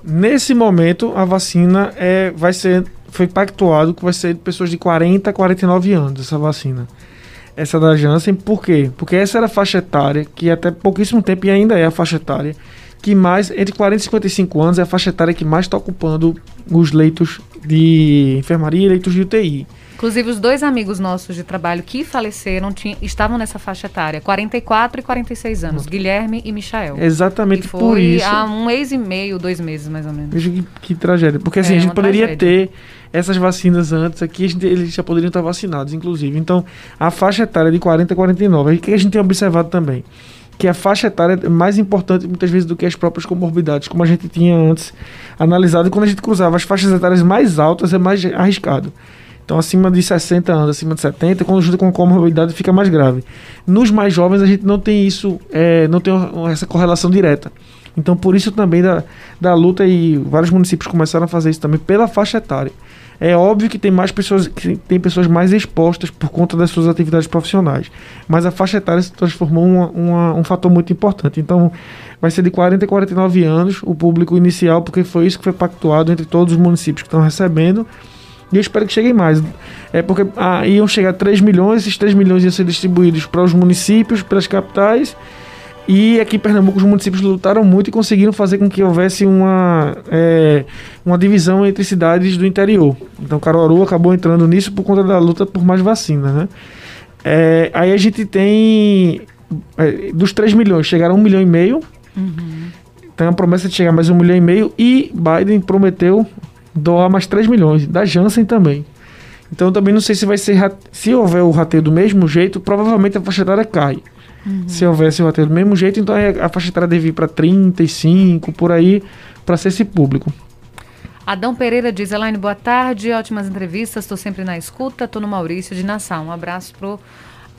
Nesse momento, a vacina é, vai ser, foi pactuado que vai ser de pessoas de 40 a 49 anos, essa vacina. Essa da Janssen, por quê? Porque essa era a faixa etária, que até pouquíssimo tempo e ainda é a faixa etária, que mais, entre 40 e 55 anos, é a faixa etária que mais está ocupando os leitos de enfermaria e leitos de UTI. Inclusive, os dois amigos nossos de trabalho que faleceram tinham, estavam nessa faixa etária, 44 e 46 anos, Guilherme e Michael. Exatamente E por foi isso. há um mês e meio, dois meses mais ou menos. Veja que, que tragédia. Porque assim, É, a gente poderia tragédia. ter essas vacinas antes aqui, gente- eles já poderiam estar vacinados, inclusive. Então, a faixa etária é de 40 a 49. Aí, O que a gente tem observado também? Que a faixa etária é mais importante muitas vezes do que as próprias comorbidades, como a gente tinha antes analisado. E quando a gente cruzava as faixas etárias mais altas, é mais arriscado. Então, acima de 60 anos, acima de 70, quando junta com comorbidade, fica mais grave. Nos mais jovens, a gente não tem isso, é, não tem essa correlação direta. Então, por isso também da, da luta, e vários municípios começaram a fazer isso também pela faixa etária. É óbvio que tem mais pessoas, que tem pessoas mais expostas por conta das suas atividades profissionais. Mas a faixa etária se transformou uma, um fator muito importante. Então, vai ser de 40 a 49 anos o público inicial, porque foi isso que foi pactuado entre todos os municípios que estão recebendo. E eu espero que cheguem mais. É porque ah, iam chegar 3 milhões, esses 3 milhões iam ser distribuídos para os municípios, pelas capitais. E aqui em Pernambuco os municípios lutaram muito e conseguiram fazer com que houvesse uma, é, uma divisão entre cidades do interior. Então Caruaru acabou entrando nisso por conta da luta por mais vacinas, né? É, aí a gente tem é, dos 3 milhões, chegaram a 1 milhão e meio. Tem a promessa de chegar mais 1 milhão e meio. E Biden prometeu doar mais 3 milhões. Da Janssen também. Então eu também não sei se vai ser. Se houver o rateio do mesmo jeito, provavelmente a faixa etária cai. Se houvesse o rateio do mesmo jeito, então a faixa etária deve ir para 35, por aí, para ser esse público. Adão Pereira diz, Elaine, boa tarde, ótimas entrevistas, estou sempre na escuta, estou no Maurício de Nassau. Um abraço pro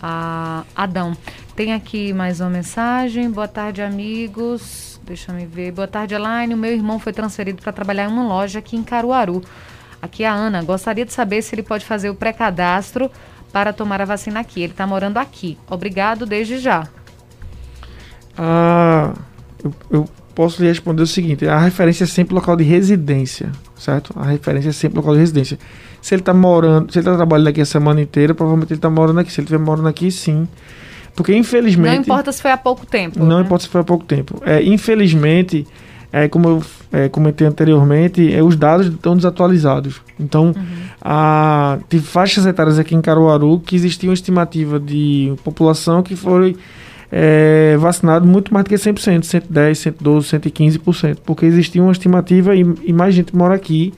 ah, Adão. Tem aqui mais uma mensagem, boa tarde, amigos. Deixa eu me ver. Boa tarde, Elaine. O meu irmão foi transferido para trabalhar em uma loja aqui em Caruaru. Aqui é a Ana. Gostaria de saber se ele pode fazer o pré-cadastro para tomar a vacina aqui. Ele está morando aqui. Obrigado desde já. Ah, eu, eu posso lhe responder o seguinte: a referência é sempre local de residência, certo? A referência é sempre local de residência. Se ele está morando, se ele está trabalhando aqui a semana inteira, provavelmente ele está morando aqui. Se ele estiver morando aqui, sim. Porque infelizmente. Não importa se foi há pouco tempo. Não né? importa se foi há pouco tempo. É, infelizmente, é, como eu é, comentei anteriormente, é, os dados estão desatualizados. Então, a, tem faixas etárias aqui em Caruaru que existia uma estimativa de população que foi é, vacinado muito mais do que 100%, 110, 112, 115%, porque existia uma estimativa e, e mais gente mora aqui,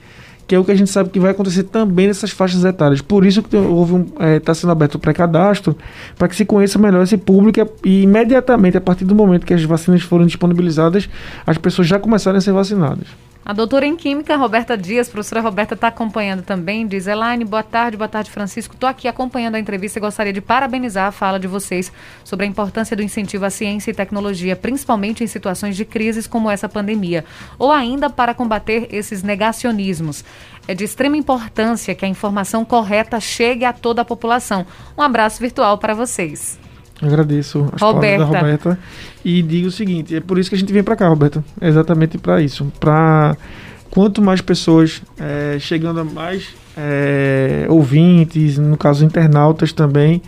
que é o que a gente sabe que vai acontecer também nessas faixas etárias. Por isso que houve um, está sendo aberto o pré-cadastro, para que se conheça melhor esse público e, e imediatamente, a partir do momento que as vacinas forem disponibilizadas, as pessoas já começarem a ser vacinadas. A doutora em Química, Roberta Dias, professora Roberta, está acompanhando também. Diz, Elaine, boa tarde, boa tarde, Francisco. Estou aqui acompanhando a entrevista e gostaria de parabenizar a fala de vocês sobre a importância do incentivo à ciência e tecnologia, principalmente em situações de crises como essa pandemia, ou ainda para combater esses negacionismos. É de extrema importância que a informação correta chegue a toda a população. Um abraço virtual para vocês. Agradeço as Roberta. palavras da Roberta e digo o seguinte, é por isso que a gente vem para cá, Roberta. É exatamente para isso, para quanto mais pessoas é, chegando a mais é, ouvintes, no caso internautas também,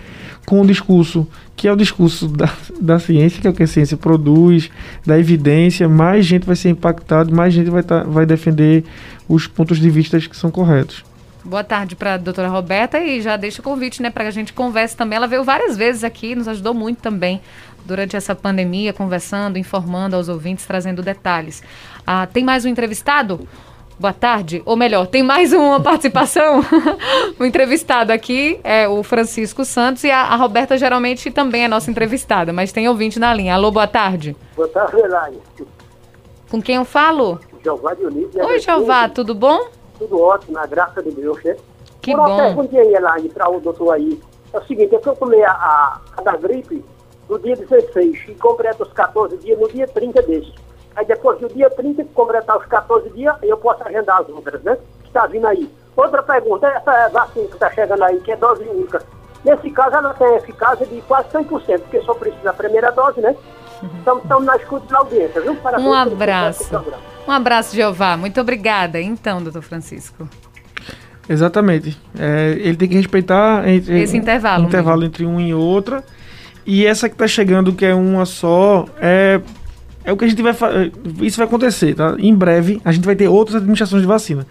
com o discurso que é o discurso da, da ciência, que é o que a ciência produz, da evidência, mais gente vai ser impactada, mais gente vai, tá, vai defender os pontos de vista que são corretos. Boa tarde para a doutora Roberta e já deixa o convite, né, para que a gente converse também. Ela veio várias vezes aqui, nos ajudou muito também durante essa pandemia, conversando, informando aos ouvintes, trazendo detalhes. Ah, tem mais um entrevistado? Boa tarde, ou melhor, tem mais uma participação? o entrevistado aqui é o Francisco Santos e a, a Roberta geralmente também é nossa entrevistada, mas tem ouvinte na linha. Alô, boa tarde. Boa tarde, Elaine. Com quem eu falo? Jeová Dionísio. Oi, Jeová, tudo bom? Tudo ótimo, na graça de Deus, né? Que Uma bom. perguntinha aí, Elaine, para o doutor aí. É o seguinte, é que eu tomei a, a, a da gripe no dia 16 e completo os 14 dias no dia 30 desse. Aí depois do dia 30, que completar os 14 dias, eu posso agendar as outras, né? Que está vindo aí. Outra pergunta, essa vacina que está chegando aí, que é dose única. Nesse caso, ela tem eficácia de quase 100%, porque só precisa da primeira dose, né? Então, estamos na escuta da audiência, viu? Parabéns Um abraço. Um abraço, Jeová. Muito obrigada. Então, doutor Francisco. Exatamente. É, ele tem que respeitar entre- Esse intervalo o intervalo mesmo. entre uma e outra. E essa que tá chegando, que é uma só, é, é o que a gente vai fazer. Isso vai acontecer, tá? Em breve, a gente vai ter outras administrações de vacina.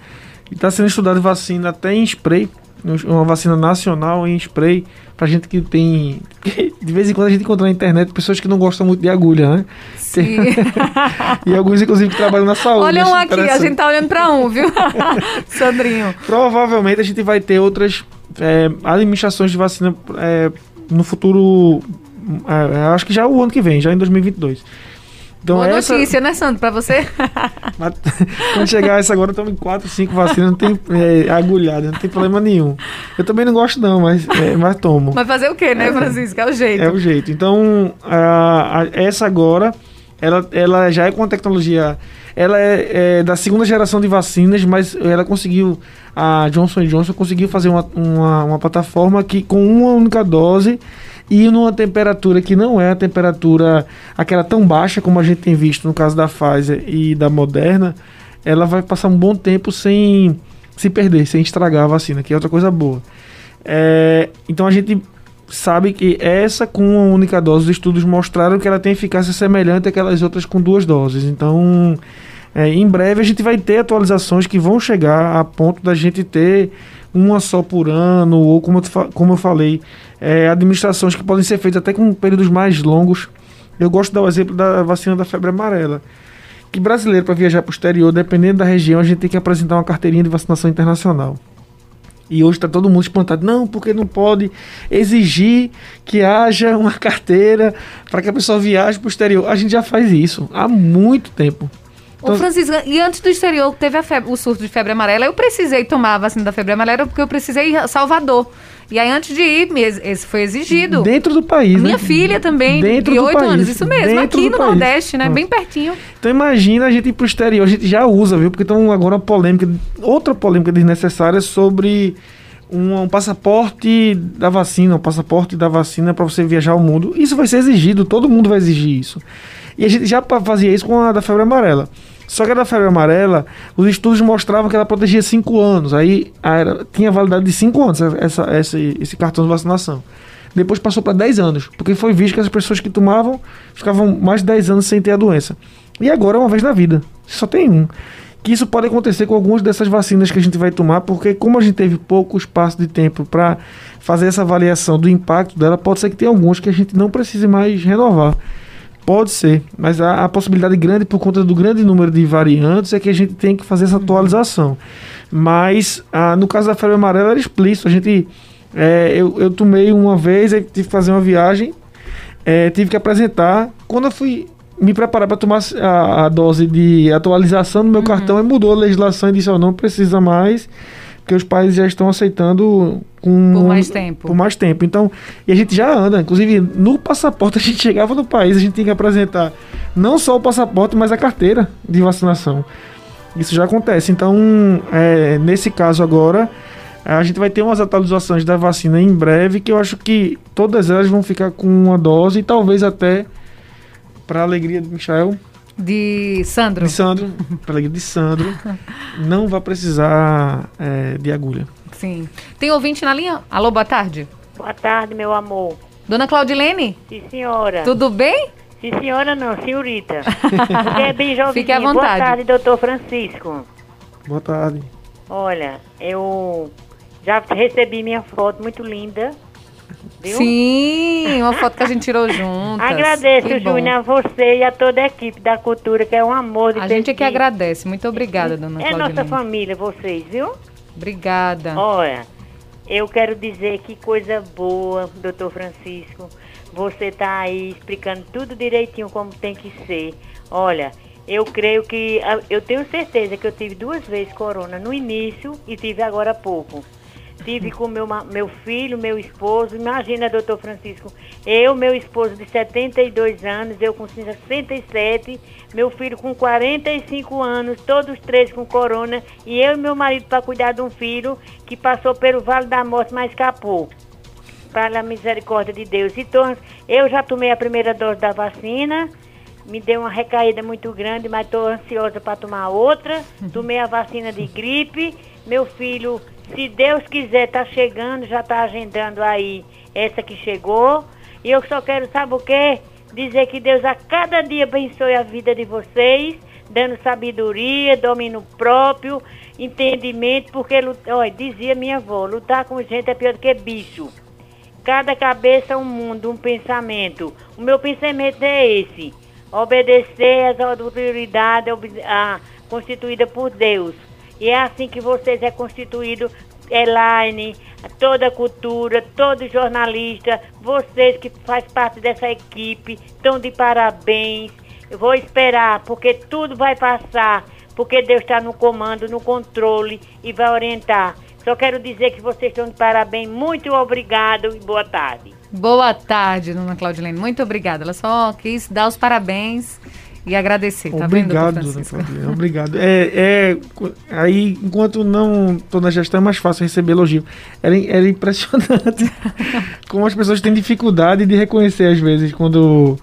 E está sendo estudado vacina até em spray. Uma vacina nacional em spray pra gente que tem. De vez em quando a gente encontra na internet pessoas que não gostam muito de agulha, né? Sim. e alguns, inclusive, que trabalham na saúde. Olha um aqui, a gente tá olhando pra um, viu? Sandrinho. Provavelmente a gente vai ter outras é, administrações de vacina é, no futuro. é, acho que já o ano que vem, já em 2022. Então Boa essa, notícia, né, Sandro, pra você? Quando chegar essa agora, eu tomo 4, 5 vacinas, não tem é, agulhada, não tem problema nenhum. Eu também não gosto, não, mas, é, mas tomo. Mas fazer o quê, né, Francisco? É o jeito. É o jeito. Então, a- a- essa agora, ela, ela já é com a tecnologia. Ela é, é da segunda geração de vacinas, mas ela conseguiu. A Johnson Johnson conseguiu fazer uma, uma, uma plataforma que, com uma única dose e numa temperatura que não é a temperatura aquela tão baixa como a gente tem visto no caso da Pfizer e da Moderna, ela vai passar um bom tempo sem se perder, sem estragar a vacina, que é outra coisa boa. É, então a gente sabe que essa com uma única dose, os estudos mostraram que ela tem eficácia semelhante àquelas outras com duas doses. Então, é, em breve a gente vai ter atualizações que vão chegar a ponto da gente ter uma só por ano, ou como como eu falei, é, administrações que podem ser feitas até com períodos mais longos. Eu gosto de dar o exemplo da vacina da febre amarela. Que brasileiro, para viajar para o exterior, dependendo da região, a gente tem que apresentar uma carteirinha de vacinação internacional. E hoje está todo mundo espantado. Não, porque não pode exigir que haja uma carteira para que a pessoa viaje para o exterior. A gente já faz isso há muito tempo. Ô, Francisco, e antes do exterior teve a febre- o surto de febre amarela, eu precisei tomar a vacina da febre amarela porque eu precisei ir a Salvador. E aí, antes de ir, esse foi exigido. Dentro do país. Minha né? filha também, Dentro de do 8 país. anos, isso mesmo, aqui no país. Nordeste, né? Pronto. Bem pertinho. Então imagina a gente ir para o exterior. A gente já usa, viu? Porque estão agora uma polêmica, outra polêmica desnecessária sobre um, um passaporte da vacina, um passaporte da vacina para você viajar ao mundo. Isso vai ser exigido, todo mundo vai exigir isso. E a gente já fazia isso com a da febre amarela. Só que a da febre amarela, os estudos mostravam que ela protegia 5 anos. Aí era, tinha validade de 5 anos essa, essa, esse cartão de vacinação. Depois passou para 10 anos, porque foi visto que as pessoas que tomavam ficavam mais de 10 anos sem ter a doença. E agora é uma vez na vida. Só tem um. Que isso pode acontecer com algumas dessas vacinas que a gente vai tomar, porque como a gente teve pouco espaço de tempo para fazer essa avaliação do impacto dela, pode ser que tenha alguns que a gente não precise mais renovar. Pode ser, mas a, a possibilidade grande por conta do grande número de variantes é que a gente tem que fazer essa atualização. Mas ah, no caso da febre amarela era explícito. A gente, é, eu, eu tomei uma vez, tive que fazer uma viagem, é, tive que apresentar. Quando eu fui me preparar para tomar a, a dose de atualização no meu cartão, aí mudou a legislação e disse: ó, não precisa mais, porque os países já estão aceitando com Por mais tempo. por mais tempo. Então, e a gente já anda, inclusive no passaporte a gente chegava no país, a gente tem que apresentar não só o passaporte, mas a carteira de vacinação. Isso já acontece. Então, é, nesse caso agora, a gente vai ter umas atualizações da vacina em breve, que eu acho que todas elas vão ficar com uma dose e talvez até para alegria de Michel, De Sandro. de Sandro, para alegria de Sandro, não vai precisar é, de agulha. Sim. Tem ouvinte na linha? Alô, boa tarde. Boa tarde, meu amor. Dona Claudilene, Sim, senhora. tudo bem? Sim, senhora não, senhorita. Porque é bem jovem. Fique à Boa vontade. tarde, doutor Francisco. Boa tarde. Olha, eu já recebi minha foto muito linda. Viu? Sim, uma foto que a gente tirou juntas. Agradeço, Que. Júnior, a você e a toda a equipe da cultura, que é um amor de A gente é que agradece. Muito obrigada, dona É Claudilene. nossa família, vocês, viu? Obrigada. Olha, eu quero dizer que coisa boa, doutor Francisco. Você tá aí explicando tudo direitinho como tem que ser. Olha, eu creio que. Eu tenho certeza que eu tive duas vezes corona no início e tive agora há pouco. Tive com meu, meu filho, meu esposo. Imagina, doutor Francisco, eu, meu esposo de 72 anos, eu com 67, meu filho com 45 anos, todos três com corona, e eu e meu marido para cuidar de um filho que passou pelo Vale da Morte, mas escapou. Para a misericórdia de Deus. Então, eu já tomei a primeira dose da vacina, me deu uma recaída muito grande, mas estou ansiosa para tomar outra. Tomei a vacina de gripe. Meu filho, se Deus quiser, está chegando, já está agendando aí essa que chegou. E eu só quero, sabe o quê? Dizer que Deus a cada dia abençoe a vida de vocês, dando sabedoria, domínio próprio, entendimento, porque, olha, dizia minha avó, lutar com gente é pior do que bicho. Cada cabeça é um mundo, um pensamento. O meu pensamento é esse: obedecer às autoridades constituídas por Deus. E é assim que vocês é constituído, Elaine, toda a cultura, todo jornalista, vocês que faz parte dessa equipe, estão de parabéns. Eu vou esperar, porque tudo vai passar, porque Deus está no comando, no controle e vai orientar. Só quero dizer que vocês estão de parabéns. Muito obrigado e boa tarde. Boa tarde, dona Claudilene. Muito obrigada. Ela só quis dar os parabéns e agradecer, tá Obrigado, vendo. Obrigado. É, é, aí, enquanto não estou na gestão, é mais fácil receber elogio. Era, era impressionante como as pessoas têm dificuldade de reconhecer, às vezes, quando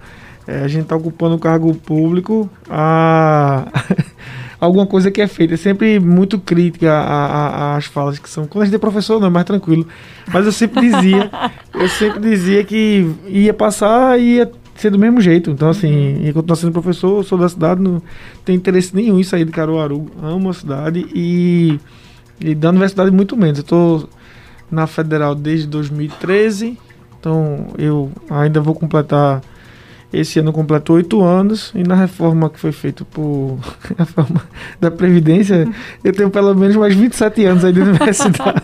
é, a gente está ocupando um cargo público, a... alguma coisa que é feita. É sempre muito crítica às falas que são. Quando a gente é professor, não é mais tranquilo. Mas eu sempre dizia, eu sempre dizia que ia passar e ia ser do mesmo jeito. Então, assim, uhum. continuar sendo professor, sou da cidade, não tenho interesse nenhum em sair de Caruaru. Amo a cidade e, e da universidade muito menos. Eu estou na federal desde 2013, então eu ainda vou completar esse ano completou oito anos e na reforma que foi feita por a reforma da Previdência, eu tenho pelo menos mais 27 anos aí de universidade.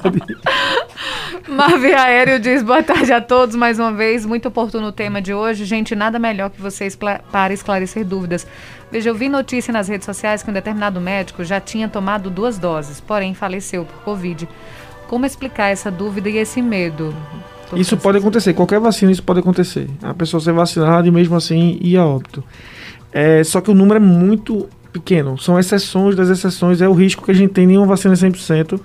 Marvin Aéreo diz boa tarde a todos mais uma vez. Muito oportuno o tema de hoje. Gente, nada melhor que vocês para esclarecer dúvidas. Veja, eu vi notícia nas redes sociais que um determinado médico já tinha tomado duas doses, porém faleceu por Covid. Como explicar essa dúvida e esse medo? Isso pode acontecer, qualquer vacina isso pode acontecer. A pessoa ser vacinada e mesmo assim ir a óbito. É, só que o número é muito pequeno. São exceções das exceções, é o risco que a gente tem nenhuma vacina 100%.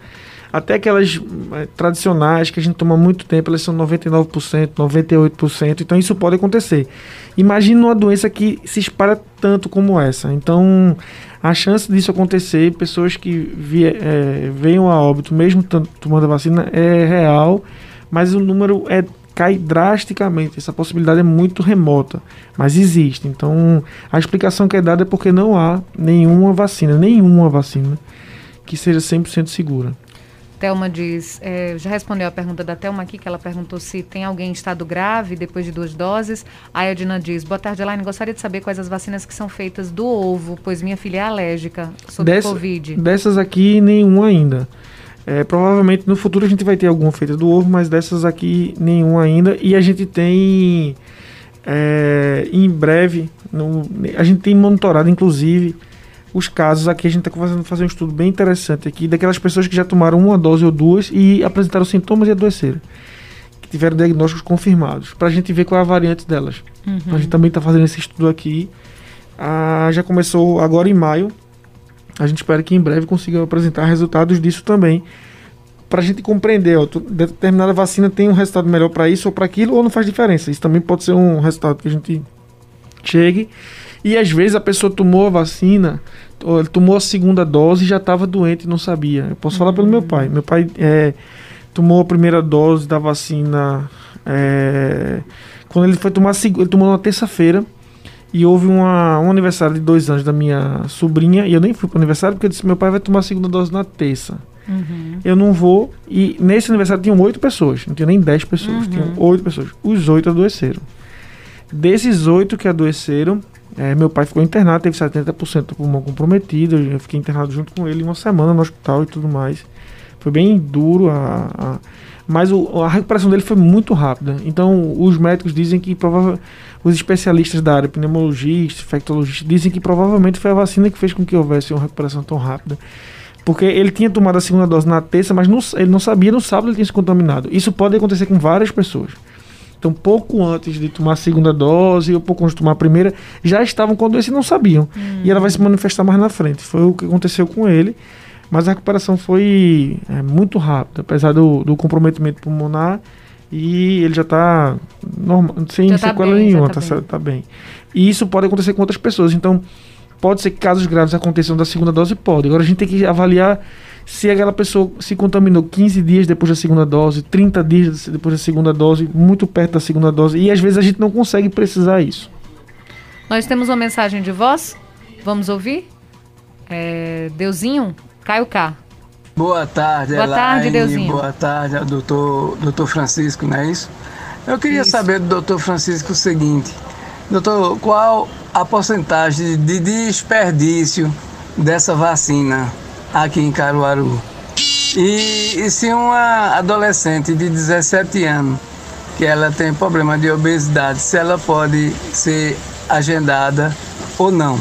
Até aquelas é, tradicionais que a gente toma muito tempo, elas são 99%, 98%. Então isso pode acontecer. Imagina uma doença que se espalha tanto como essa. Então a chance disso acontecer, pessoas que vie, é, venham a óbito mesmo tomando a vacina, é real mas o número é cai drasticamente. Essa possibilidade é muito remota, mas existe. Então, a explicação que é dada é porque não há nenhuma vacina, nenhuma vacina que seja 100% segura. Thelma diz, é, já respondeu a pergunta da Thelma aqui, que ela perguntou se tem alguém em estado grave depois de duas doses. A Edna diz, boa tarde, Elaine, gostaria de saber quais as vacinas que são feitas do ovo, pois minha filha é alérgica sobre Dessa, Covid. Dessas aqui, nenhuma ainda. É, provavelmente no futuro a gente vai ter alguma feita do ovo, mas dessas aqui nenhum ainda. E a gente tem é, em breve, no, a gente tem monitorado inclusive os casos aqui. A gente está fazendo fazer um estudo bem interessante aqui daquelas pessoas que já tomaram uma dose ou duas e apresentaram sintomas e adoeceram, que tiveram diagnósticos confirmados, para a gente ver qual é a variante delas. Uhum. A gente também está fazendo esse estudo aqui. Ah, já começou agora em maio a gente espera que em breve consiga apresentar resultados disso também. Para a gente compreender, ó, determinada vacina tem um resultado melhor para isso ou para aquilo, ou não faz diferença. Isso também pode ser um resultado que a gente chegue. E às vezes a pessoa tomou a vacina, ou tomou a segunda dose e já estava doente e não sabia. Eu posso falar pelo meu pai. Meu pai é, tomou a primeira dose da vacina. É, quando ele foi tomar a segunda, ele tomou na terça-feira e houve uma, um aniversário de dois anos da minha sobrinha, e eu nem fui para o aniversário porque eu disse: meu pai vai tomar a segunda dose na terça. Uhum. Eu não vou. E nesse aniversário tinham oito pessoas, não tinha nem dez pessoas, uhum. tinham oito pessoas. Os oito adoeceram. Desses oito que adoeceram, é, meu pai ficou internado, teve 70% do pulmão comprometido. Eu fiquei internado junto com ele uma semana no hospital e tudo mais. Foi bem duro, a, a mas o, a recuperação dele foi muito rápida. Então, os médicos dizem que provavelmente os especialistas da área, pneumologistas, infectologistas, dizem que provavelmente foi a vacina que fez com que houvesse uma recuperação tão rápida. Porque ele tinha tomado a segunda dose na terça, mas não, ele não sabia, no sábado ele tinha se contaminado. Isso pode acontecer com várias pessoas. Então, pouco antes de tomar a segunda dose, ou pouco antes de tomar a primeira, já estavam com a doença e não sabiam. Hum. E ela vai se manifestar mais na frente. Foi o que aconteceu com ele. Mas a recuperação foi é, muito rápida, apesar do, do comprometimento pulmonar e ele já está sem já tá sequela bem, nenhuma, tá, tá, bem. tá bem. E isso pode acontecer com outras pessoas. Então, pode ser que casos graves aconteçam da segunda dose? Pode. Agora a gente tem que avaliar se aquela pessoa se contaminou 15 dias depois da segunda dose, 30 dias depois da segunda dose, muito perto da segunda dose. E às vezes a gente não consegue precisar isso. Nós temos uma mensagem de voz. Vamos ouvir? É, Deusinho, Caio K. Boa tarde, Boa tarde, Deusinho. Boa tarde, doutor, doutor Francisco, não é isso? Eu queria isso. saber do doutor Francisco o seguinte: doutor, qual a porcentagem de desperdício dessa vacina aqui em Caruaru? E, e se uma adolescente de 17 anos, que ela tem problema de obesidade, se ela pode ser agendada ou não?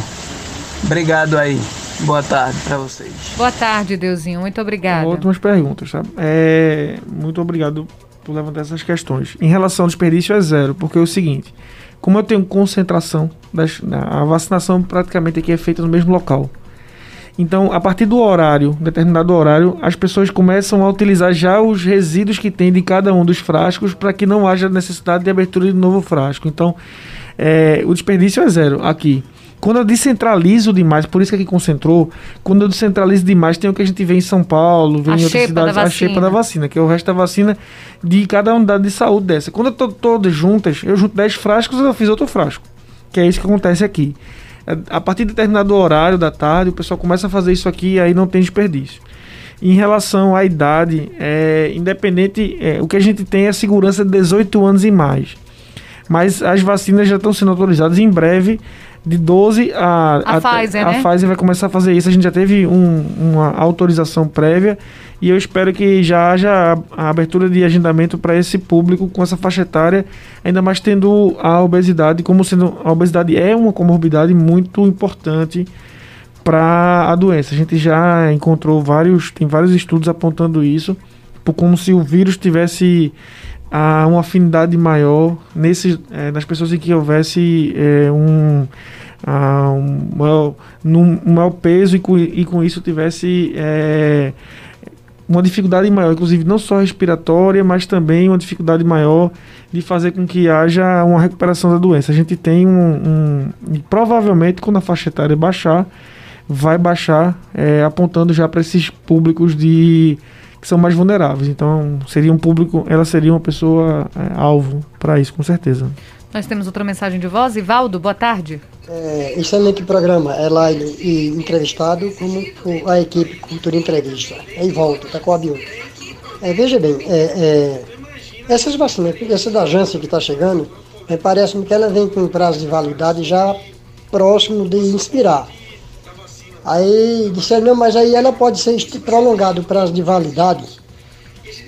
Obrigado aí. Boa tarde para vocês. Boa tarde, Deusinho. Muito obrigada. Últimas perguntas, sabe? É, muito obrigado por levantar essas questões. Em relação ao desperdício, é zero, porque é o seguinte: como eu tenho concentração, das, a vacinação praticamente aqui é feita no mesmo local. Então, a partir do horário, determinado horário, as pessoas começam a utilizar já os resíduos que tem de cada um dos frascos para que não haja necessidade de abertura de novo frasco. Então, é, o desperdício é zero aqui. Quando eu descentralizo demais, por isso que aqui concentrou, quando eu descentralizo demais, tem o que a gente vê em São Paulo, vê a em outras cidades, a xepa da vacina, que é o resto da vacina de cada unidade de saúde dessa. Quando eu tô todas juntas, eu junto 10 frascos, eu fiz outro frasco. Que é isso que acontece aqui. A partir de determinado horário da tarde, o pessoal começa a fazer isso aqui e aí não tem desperdício. Em relação à idade, é, independente, é, o que a gente tem é segurança de 18 anos e mais. Mas as vacinas já estão sendo autorizadas em breve de 12 a. A, a Pfizer, a né? Pfizer vai começar a fazer isso. A gente já teve um, uma autorização prévia e eu espero que já haja a, abertura de agendamento para esse público com essa faixa etária, ainda mais tendo a obesidade, como sendo. A obesidade é uma comorbidade muito importante para a doença. A gente já encontrou vários. Tem vários estudos apontando isso, como se o vírus tivesse a uma afinidade maior nesse, é, nas pessoas em que houvesse é, um, a, um, maior, num, um maior peso e com, e com isso tivesse é, uma dificuldade maior, inclusive não só respiratória, mas também uma dificuldade maior de fazer com que haja uma recuperação da doença. A gente tem um, um provavelmente quando a faixa etária baixar, vai baixar, é, apontando já para esses públicos de que são mais vulneráveis. Então, seria um público, ela seria uma pessoa é, alvo para isso, com certeza. Nós temos outra mensagem de voz. Ivaldo, boa tarde. É, excelente programa, Elaine e entrevistado, como a equipe Cultura Entrevista. Aí volto, tá com a Bill. É, veja bem, é, é, essas vacinas, essa da Janssen que está chegando, é, parece-me que ela vem com um prazo de validade já próximo de inspirar. Aí disseram, não, mas aí ela pode ser prolongado o prazo de validade.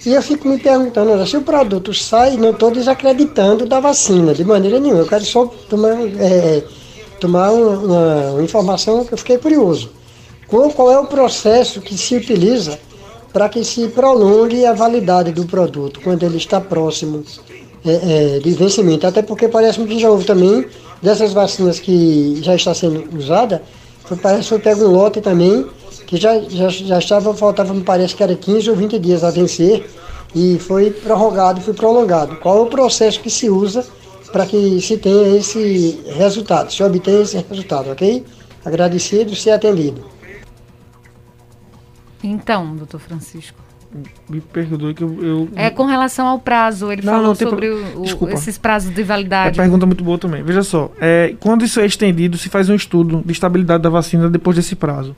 E eu fico me perguntando, se o produto sai, não estou desacreditando da vacina, de maneira nenhuma. Eu quero só tomar, é, tomar uma, uma, informação que eu fiquei curioso. Qual, qual é o processo que se utiliza para que se prolongue a validade do produto quando ele está próximo é, é, de vencimento? Até porque parece-me que já houve também dessas vacinas que já está sendo usada, parece que foi pego um lote também, que já, já, já estava, faltava, me parece que era 15 ou 20 dias a vencer, e foi prorrogado, foi prolongado. Qual é o processo que se usa para que se tenha esse resultado, se obtenha esse resultado, ok? Agradecido, ser atendido. Então, doutor Francisco. Me perdoe que eu, eu, É com relação ao prazo, ele não, falou não, sobre o, o, esses prazos de validade. É pergunta muito boa também. Veja só, é, quando isso é estendido, se faz um estudo de estabilidade da vacina depois desse prazo.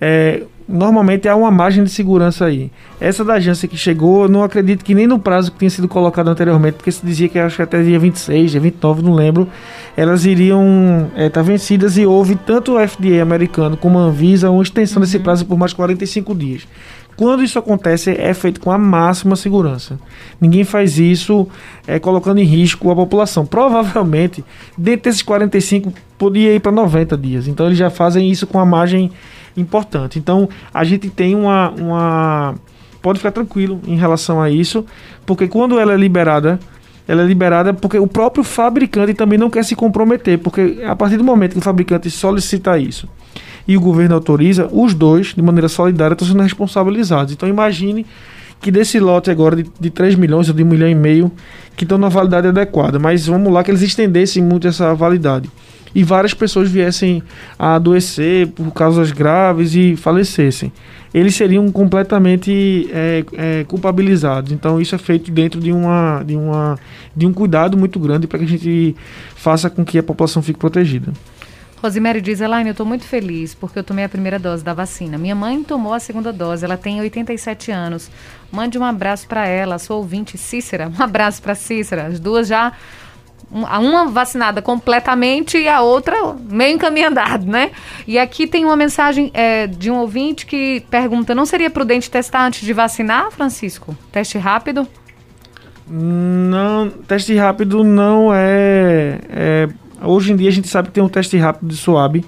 É, normalmente há uma margem de segurança aí. Essa da agência que chegou, eu não acredito que nem no prazo que tinha sido colocado anteriormente, porque se dizia que acho que até dia 26, dia 29, não lembro, elas iriam estar é, tá vencidas e houve tanto o FDA americano como a Anvisa uma extensão uhum. desse prazo por mais 45 dias. Quando isso acontece, é feito com a máxima segurança. Ninguém faz isso é, colocando em risco a população. Provavelmente, dentro desses 45, podia ir para 90 dias. Então, eles já fazem isso com a margem importante. Então, a gente tem uma, uma. Pode ficar tranquilo em relação a isso, porque quando ela é liberada, ela é liberada porque o próprio fabricante também não quer se comprometer, porque a partir do momento que o fabricante solicita isso e o governo autoriza, os dois, de maneira solidária, estão sendo responsabilizados. Então imagine que desse lote agora de, de 3 milhões ou de 1 milhão e meio, que estão na validade adequada. Mas vamos lá que eles estendessem muito essa validade. E várias pessoas viessem a adoecer por causas graves e falecessem. Eles seriam completamente é, é, culpabilizados. Então isso é feito dentro de, uma, de, uma, de um cuidado muito grande para que a gente faça com que a população fique protegida. Rosemary diz, Elaine, eu estou muito feliz porque eu tomei a primeira dose da vacina. Minha mãe tomou a segunda dose, ela tem 87 anos. Mande um abraço para ela, sua ouvinte Cícera. Um abraço para Cícera. As duas já uma vacinada completamente e a outra meio encaminhada, né? E aqui tem uma mensagem é, de um ouvinte que pergunta: não seria prudente testar antes de vacinar, Francisco? Teste rápido? Não, teste rápido não é, é Hoje em dia a gente sabe que tem um teste rápido de SWAB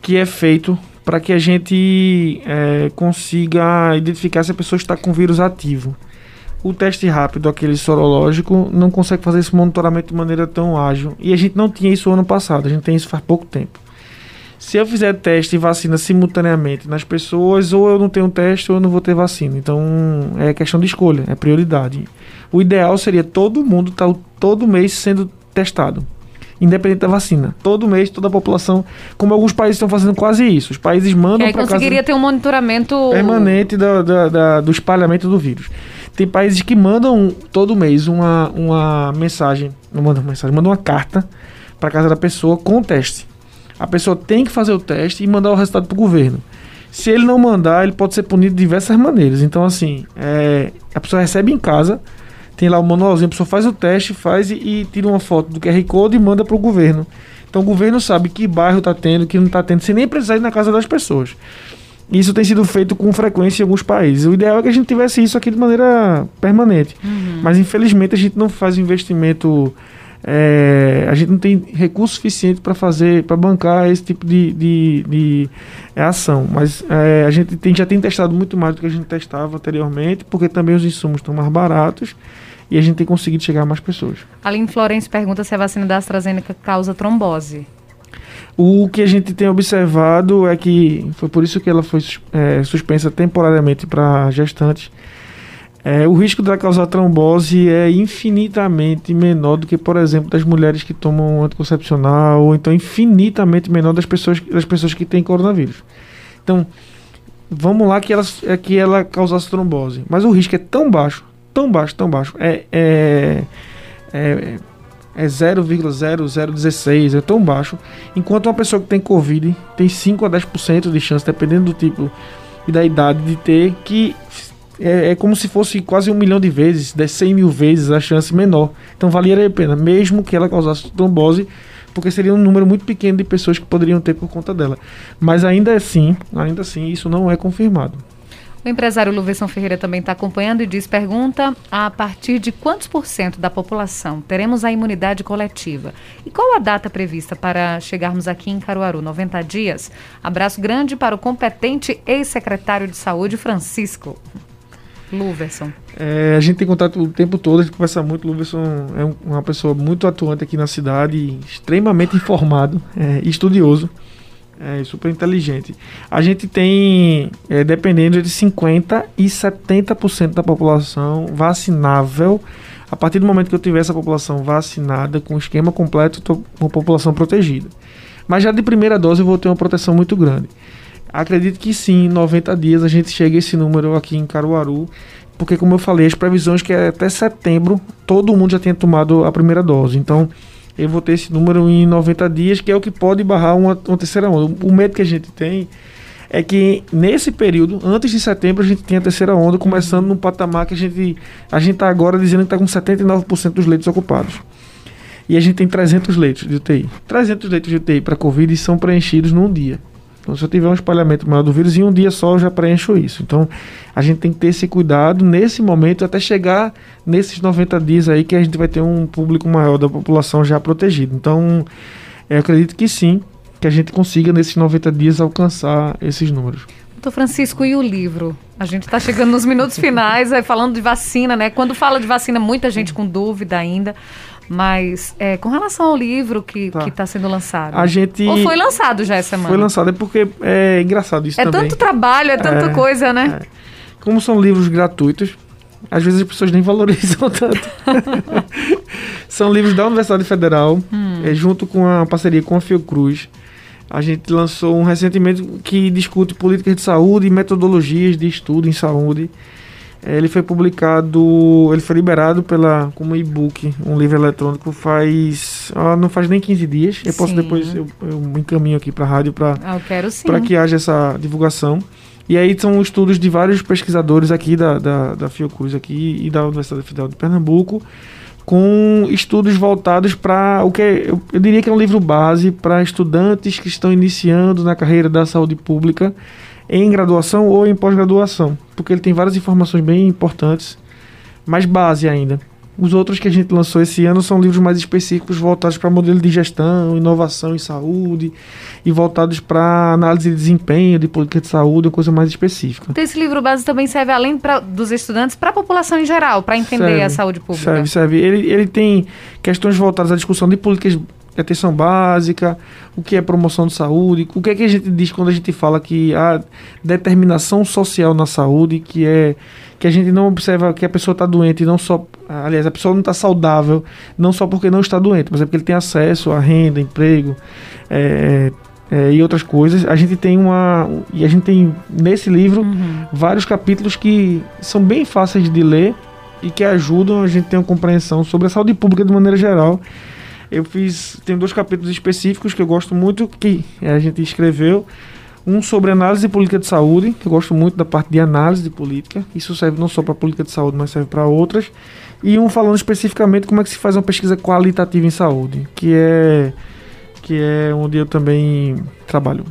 que é feito para que a gente é, consiga identificar se a pessoa está com vírus ativo. O teste rápido, aquele sorológico, não consegue fazer esse monitoramento de maneira tão ágil. E a gente não tinha isso ano passado, a gente tem isso faz pouco tempo. Se eu fizer teste e vacina simultaneamente nas pessoas, ou eu não tenho teste ou eu não vou ter vacina. Então é questão de escolha, é prioridade. O ideal seria todo mundo estar tá, todo mês sendo testado independente da vacina. Todo mês, toda a população, como alguns países estão fazendo quase isso. Os países mandam para conseguiria ter um monitoramento permanente do, do espalhamento do vírus. Tem países que mandam todo mês uma, uma mensagem, não mandam mensagem, mandam uma carta para casa da pessoa com o teste. A pessoa tem que fazer o teste e mandar o resultado para o governo. Se ele não mandar, ele pode ser punido de diversas maneiras. Então, assim, é, a pessoa recebe em casa, tem lá o manualzinho, a pessoa faz o teste, faz e, e tira uma foto do QR Code e manda para o governo. Então, o governo sabe que bairro está tendo, que não está tendo, sem nem precisar ir na casa das pessoas. Isso tem sido feito com frequência em alguns países. O ideal é que a gente tivesse isso aqui de maneira permanente. Uhum. Mas infelizmente a gente não faz investimento. É, a gente não tem recurso suficiente para fazer, para bancar esse tipo de, de, de é, ação. Mas é, a gente tem, já tem testado muito mais do que a gente testava anteriormente, porque também os insumos estão mais baratos e a gente tem conseguido chegar a mais pessoas. Aline Florence pergunta se a vacina da AstraZeneca causa trombose. O que a gente tem observado é que foi por isso que ela foi é, suspensa temporariamente para gestantes. É, o risco dela causar trombose é infinitamente menor do que, por exemplo, das mulheres que tomam anticoncepcional, ou então infinitamente menor das pessoas, das pessoas que têm coronavírus. Então, vamos lá que ela, é que ela causasse trombose. Mas o risco é tão baixo, tão baixo, tão baixo. É, é, é é 0,0016, é tão baixo. Enquanto uma pessoa que tem Covid tem 5 a 10% de chance, dependendo do tipo e da idade, de ter, que é, é, como se fosse quase um milhão de vezes, 100 mil vezes a chance menor. Então valeria a pena, mesmo que ela causasse trombose, porque seria um número muito pequeno de pessoas que poderiam ter por conta dela. Mas ainda assim, ainda assim, isso não é confirmado. O empresário Luverson Ferreira também está acompanhando e diz: pergunta a partir de quantos por cento da população teremos a imunidade coletiva? E qual a data prevista para chegarmos aqui em Caruaru? 90 dias? Abraço grande para o competente ex-secretário de saúde, Francisco. Luverson. É, a gente tem contato o tempo todo, a gente conversa muito. Luverson é um, uma pessoa muito atuante aqui na cidade, extremamente informado é, estudioso. É, super inteligente. A gente tem, é, dependendo de 50% e 70% da população vacinável. A partir do momento que eu tiver essa população vacinada, com o esquema completo, estou com a população protegida. Mas já de primeira dose eu vou ter uma proteção muito grande. Acredito que sim, em 90 dias a gente chega a esse número aqui em Caruaru, porque como eu falei, as previsões que é até setembro todo mundo já tenha tomado a primeira dose. Então, eu vou ter esse número em 90 dias, que é o que pode barrar uma, uma terceira onda. O medo que a gente tem é que nesse período, antes de setembro, a gente tem a terceira onda, começando num patamar que a gente a gente está agora dizendo que está com 79% dos leitos ocupados. E a gente tem 300 leitos de UTI. 300 leitos de UTI para Covid são preenchidos num dia. Então, se eu tiver um espalhamento maior do vírus, em um dia só eu já preencho isso. Então, a gente tem que ter esse cuidado nesse momento até chegar nesses 90 dias aí que a gente vai ter um público maior da população já protegido. Então, eu acredito que sim, que a gente consiga nesses 90 dias alcançar esses números. Doutor Francisco, e o livro? A gente está chegando nos minutos finais, aí falando de vacina, né? Quando fala de vacina, muita gente com dúvida ainda. Mas é, com relação ao livro que tá. está sendo lançado. A gente. Ou foi lançado já essa semana? Foi lançado, é porque é engraçado isso é também. É tanto trabalho, é tanta é, coisa, né? É. Como são livros gratuitos, às vezes as pessoas nem valorizam tanto. são livros da Universidade Federal, hum. é, junto com a parceria com a Fiocruz. A gente lançou um recentemente que discute políticas de saúde e metodologias de estudo em saúde. Ele foi publicado, ele foi liberado pela como e-book, um livro eletrônico faz, ah, não faz nem 15 dias. Eu posso Sim. depois eu, eu me encaminho aqui para a rádio para Ah, para que haja essa divulgação. E aí são estudos de vários pesquisadores aqui da, da, da Fiocruz aqui e da Universidade Federal de Pernambuco, com estudos voltados para o que é- eu, eu diria que é um livro base para estudantes que estão iniciando na carreira da saúde pública em graduação ou em pós-graduação, porque ele tem várias informações bem importantes, mais base ainda. Os outros que a gente lançou esse ano são livros mais específicos voltados para modelo de gestão, inovação em saúde e voltados para análise de desempenho de política de saúde, uma coisa mais específica. Então, esse livro base também serve, além pra, dos estudantes, para a população em geral, para entender Serve, a saúde pública. Serve, serve. Ele, ele tem questões voltadas à discussão de políticas atenção básica, o que é promoção de saúde, o que é que a gente diz quando a gente fala que a determinação social na saúde, que é que a gente não observa que a pessoa está doente, não só, aliás, a pessoa não está saudável, não só porque não está doente, mas é porque ele tem acesso a renda, emprego, é, é, e outras coisas. A gente tem uma. E a gente tem nesse livro vários capítulos que são bem fáceis de ler e que ajudam a gente a ter uma compreensão sobre a saúde pública de maneira geral. Eu fiz. Tem dois capítulos específicos que eu gosto muito, que a gente escreveu. Um sobre análise de política de saúde, que eu gosto muito da parte de análise de política. Isso serve não só para política de saúde, mas serve para outras. E um falando especificamente como é que se faz uma pesquisa qualitativa em saúde, que é que é onde eu também trabalho.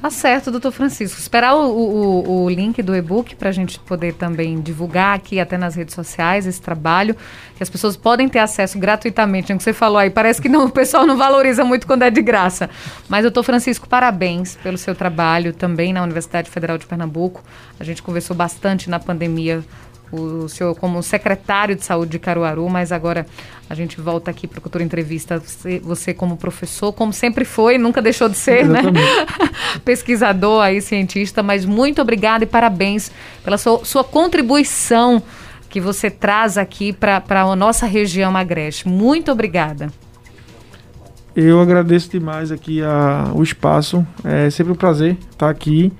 Tá certo, doutor Francisco. Esperar o, o, o link do e-book para a gente poder também divulgar aqui até nas redes sociais esse trabalho, que as pessoas podem ter acesso gratuitamente. É o que você falou aí, parece que não, o pessoal não valoriza muito quando é de graça. Mas, doutor Francisco, parabéns pelo seu trabalho também na Universidade Federal de Pernambuco. A gente conversou bastante na pandemia o senhor como secretário de saúde de Caruaru, mas agora a gente volta aqui para o Cultura Entrevista, você, você como professor, como sempre foi, nunca deixou de ser, né? Pesquisador aí, cientista, mas muito obrigada e parabéns pela sua, sua contribuição que você traz aqui para a nossa região Agreste. Muito obrigada. Eu agradeço demais aqui a, o espaço. É sempre um prazer estar aqui.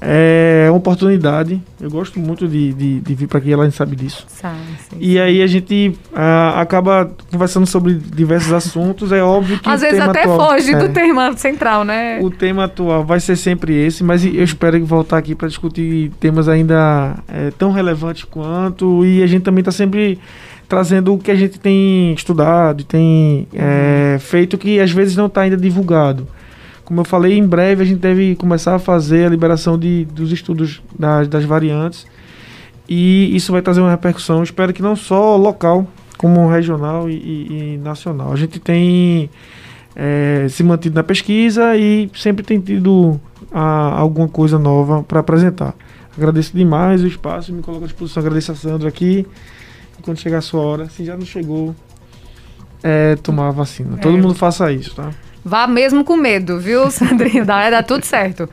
É uma oportunidade. Eu gosto muito de, de, de vir para aqui, ela sabe disso. Sabe. E aí a gente ah, acaba conversando sobre diversos assuntos. É óbvio que Às vezes até atual, foge é, do tema central, né? O tema atual vai ser sempre esse, mas eu espero voltar aqui para discutir temas ainda é, tão relevantes quanto. E a gente também está sempre trazendo o que a gente tem estudado, tem é, feito que às vezes não está ainda divulgado. Como eu falei, em breve a gente deve começar a fazer a liberação de, dos estudos das, das variantes e isso vai trazer uma repercussão, espero que não só local, como regional e, e- e nacional. A gente tem é, se mantido na pesquisa e sempre tem tido ah, alguma coisa nova para apresentar. Agradeço demais o espaço, me coloco à disposição. Agradeço a Sandra aqui. E quando chegar a sua hora, se já não chegou, é tomar a vacina. Todo É. mundo faça isso, tá? Vá mesmo com medo, viu, Sandrinha? Vai dar tudo certo.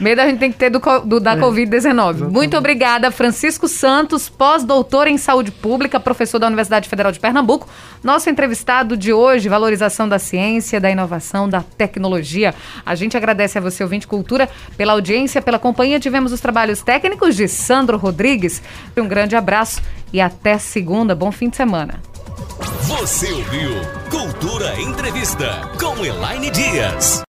Medo a gente tem que ter do, do- da É, Covid-19. Muito obrigada, Francisco Santos, pós-doutor em saúde pública, professor da Universidade Federal de Pernambuco. Nosso entrevistado de hoje, valorização da ciência, da inovação, da tecnologia. A gente agradece a você, ouvinte Cultura, pela audiência, pela companhia. Tivemos os trabalhos técnicos de Sandro Rodrigues. Um grande abraço e até segunda. Bom fim de semana. Você ouviu Cultura Entrevista com Elaine Dias.